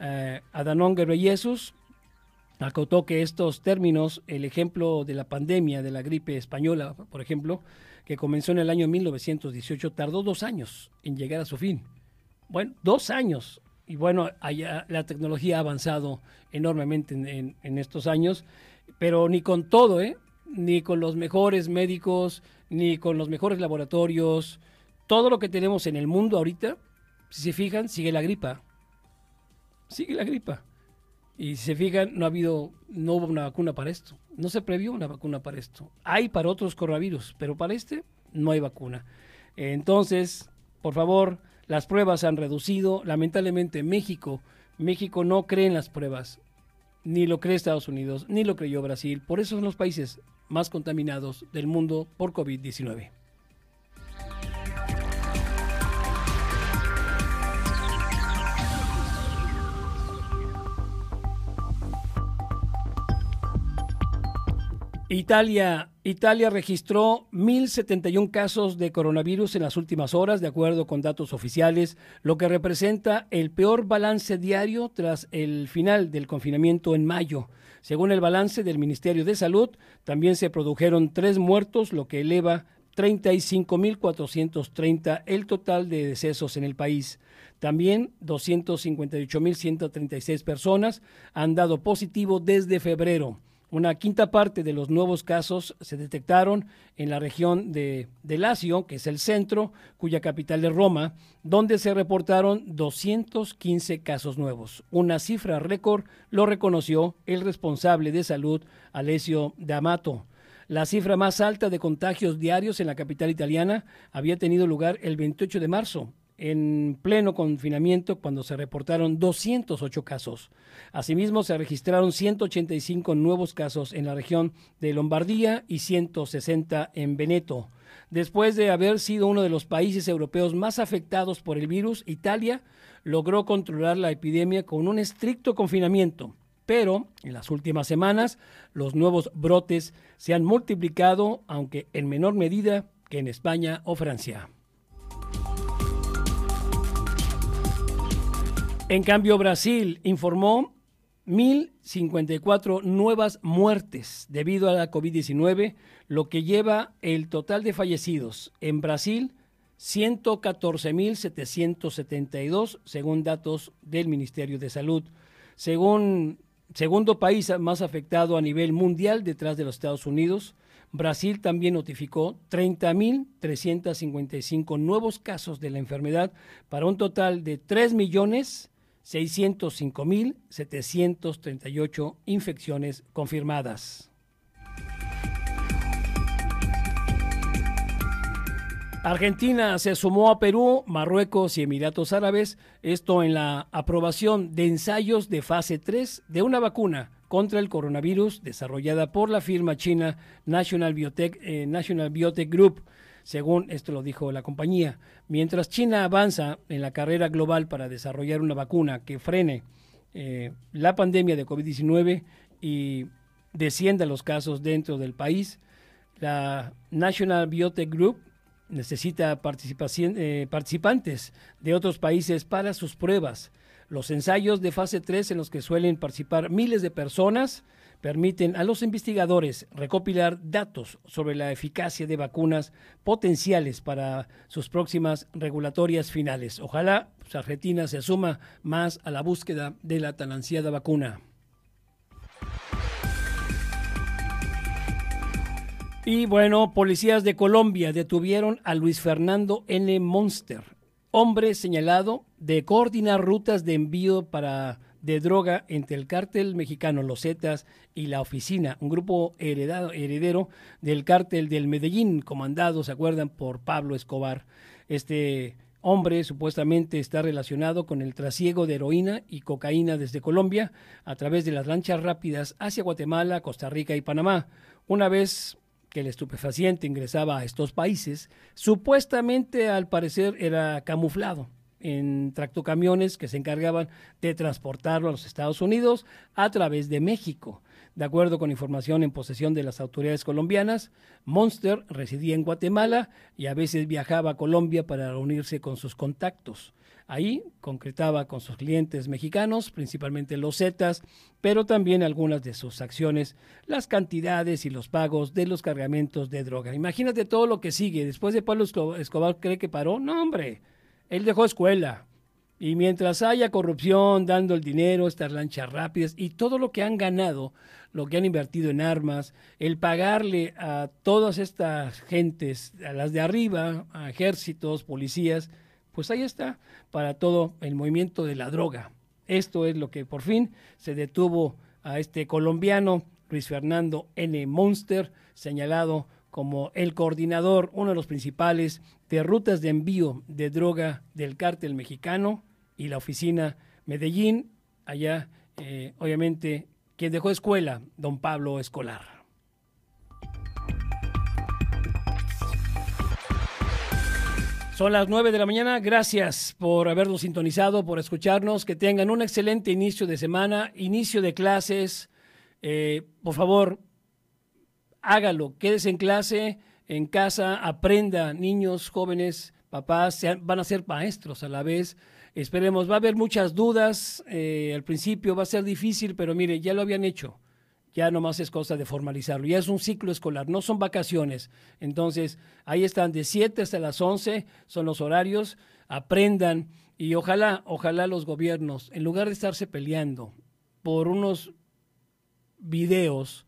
B: Eh, Ghebreyesus acotó que estos términos, el ejemplo de la pandemia de la gripe española, por ejemplo, que comenzó en el año 1918, tardó dos años en llegar a su fin. Bueno, dos años. Y bueno, allá la tecnología ha avanzado enormemente en, estos años, pero ni con todo, ¿eh? ni con los mejores médicos, ni con los mejores laboratorios. Todo lo que tenemos en el mundo ahorita, si se fijan, sigue la gripa. Sigue la gripa. Y si se fijan, no ha habido, no hubo una vacuna para esto. No se previó una vacuna para esto. Hay para otros coronavirus, pero para este no hay vacuna. Entonces, por favor, las pruebas han reducido. Lamentablemente, México, México no cree en las pruebas. Ni lo cree Estados Unidos, ni lo creyó Brasil. Por eso son los países más contaminados del mundo por COVID-19. Italia, Italia registró 1.071 casos de coronavirus en las últimas horas, de acuerdo con datos oficiales, lo que representa el peor balance diario tras el final del confinamiento en mayo. Según el balance del Ministerio de Salud, también se produjeron tres muertos, lo que eleva 35.430 el total de decesos en el país. También 258.136 personas han dado positivo desde febrero. Una quinta parte de los nuevos casos se detectaron en la región de, de Lazio, que es el centro, cuya capital es Roma, donde se reportaron 215 casos nuevos. Una cifra récord lo reconoció el responsable de salud, Alessio D'Amato. La cifra más alta de contagios diarios en la capital italiana había tenido lugar el 28 de marzo, en pleno confinamiento cuando se reportaron 208 casos. Asimismo, se registraron 185 nuevos casos en la región de Lombardía y 160 en Veneto. Después de haber sido uno de los países europeos más afectados por el virus, Italia logró controlar la epidemia con un estricto confinamiento. Pero en las últimas semanas los nuevos brotes se han multiplicado, aunque en menor medida que en España o Francia. En cambio, Brasil informó 1.054 nuevas muertes debido a la COVID-19, lo que lleva el total de fallecidos en Brasil 114.772, según datos del Ministerio de Salud. Según segundo país más afectado a nivel mundial detrás de los Estados Unidos, Brasil también notificó 30.355 nuevos casos de la enfermedad para un total de 3 millones 605.738 infecciones confirmadas. Argentina se sumó a Perú, Marruecos y Emiratos Árabes, esto en la aprobación de ensayos de fase 3 de una vacuna contra el coronavirus desarrollada por la firma china National Biotech, eh, National Biotech Group según esto lo dijo la compañía. Mientras China avanza en la carrera global para desarrollar una vacuna que frene eh, la pandemia de COVID-19 y descienda los casos dentro del país, la National Biotech Group necesita eh, participantes de otros países para sus pruebas. Los ensayos de fase 3 en los que suelen participar miles de personas permiten a los investigadores recopilar datos sobre la eficacia de vacunas potenciales para sus próximas regulatorias finales. Ojalá pues, Argentina se suma más a la búsqueda de la tan ansiada vacuna. Y bueno, policías de Colombia detuvieron a Luis Fernando N. Monster, hombre señalado de coordinar rutas de envío para de droga entre el cártel mexicano Los Zetas y la oficina, un grupo heredado, heredero del cártel del Medellín, comandado, ¿se acuerdan?, por Pablo Escobar. Este hombre supuestamente está relacionado con el trasiego de heroína y cocaína desde Colombia a través de las lanchas rápidas hacia Guatemala, Costa Rica y Panamá. Una vez que el estupefaciente ingresaba a estos países, supuestamente al parecer era camuflado en tractocamiones que se encargaban de transportarlo a los Estados Unidos a través de México. De acuerdo con información en posesión de las autoridades colombianas, Monster residía en Guatemala y a veces viajaba a Colombia para reunirse con sus contactos. Ahí concretaba con sus clientes mexicanos, principalmente los Zetas, pero también algunas de sus acciones, las cantidades y los pagos de los cargamentos de droga. Imagínate todo lo que sigue. Después de Pablo Escobar cree que paró. No, hombre, él dejó escuela. Y mientras haya corrupción, dando el dinero, estas lanchas rápidas y todo lo que han ganado, lo que han invertido en armas, el pagarle a todas estas gentes, a las de arriba, a ejércitos, policías, pues ahí está, para todo el movimiento de la droga. Esto es lo que por fin se detuvo a este colombiano, Luis Fernando N. Monster, señalado como el coordinador, uno de los principales de rutas de envío de droga del cártel mexicano y la oficina Medellín, allá eh, obviamente quien dejó escuela, don Pablo Escolar. Son las 9 de la mañana. Gracias por habernos sintonizado, por escucharnos. Que tengan un excelente inicio de semana, inicio de clases. Eh, por favor, hágalo. Quédese en clase, en casa, aprenda. Niños, jóvenes, papás van a ser maestros a la vez. Esperemos, va a haber muchas dudas. Eh, al principio va a ser difícil, pero mire, ya lo habían hecho ya nomás es cosa de formalizarlo. Ya es un ciclo escolar, no son vacaciones. Entonces, ahí están de 7 hasta las 11, son los horarios, aprendan y ojalá, ojalá los gobiernos, en lugar de estarse peleando por unos videos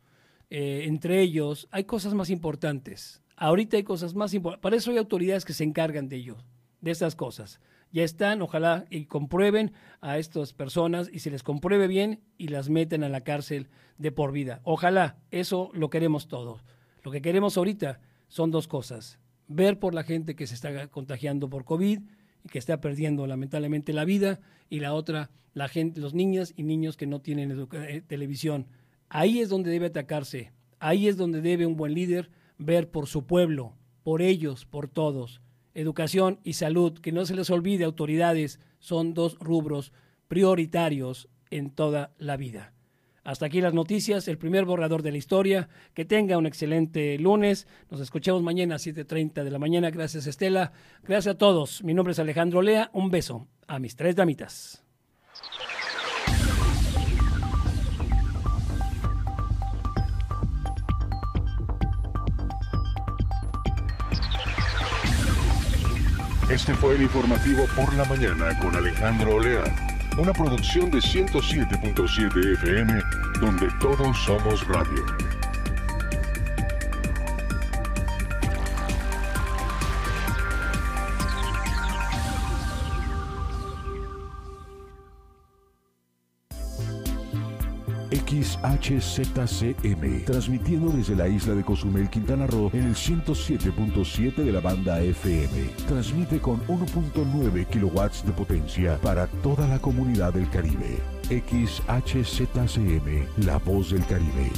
B: eh, entre ellos, hay cosas más importantes. Ahorita hay cosas más importantes. Para eso hay autoridades que se encargan de ello, de estas cosas ya están, ojalá y comprueben a estas personas y se les compruebe bien y las meten a la cárcel de por vida. Ojalá, eso lo queremos todos. Lo que queremos ahorita son dos cosas. Ver por la gente que se está contagiando por COVID y que está perdiendo lamentablemente la vida y la otra, la gente, los niños y niños que no tienen eh, televisión. Ahí es donde debe atacarse. Ahí es donde debe un buen líder ver por su pueblo, por ellos, por todos educación y salud, que no se les olvide, autoridades, son dos rubros prioritarios en toda la vida. Hasta aquí las noticias, el primer borrador de la historia. Que tenga un excelente lunes. Nos escuchamos mañana a 7.30 de la mañana. Gracias Estela. Gracias a todos. Mi nombre es Alejandro Lea. Un beso a mis tres damitas.
A: Este fue el informativo por la mañana con Alejandro Olea, una producción de 107.7 FM donde todos somos radio. XHZCM, transmitiendo desde la isla de Cozumel, Quintana Roo, en el 107.7 de la banda FM. Transmite con 1.9 kilowatts de potencia para toda la comunidad del Caribe. XHZCM, la voz del Caribe.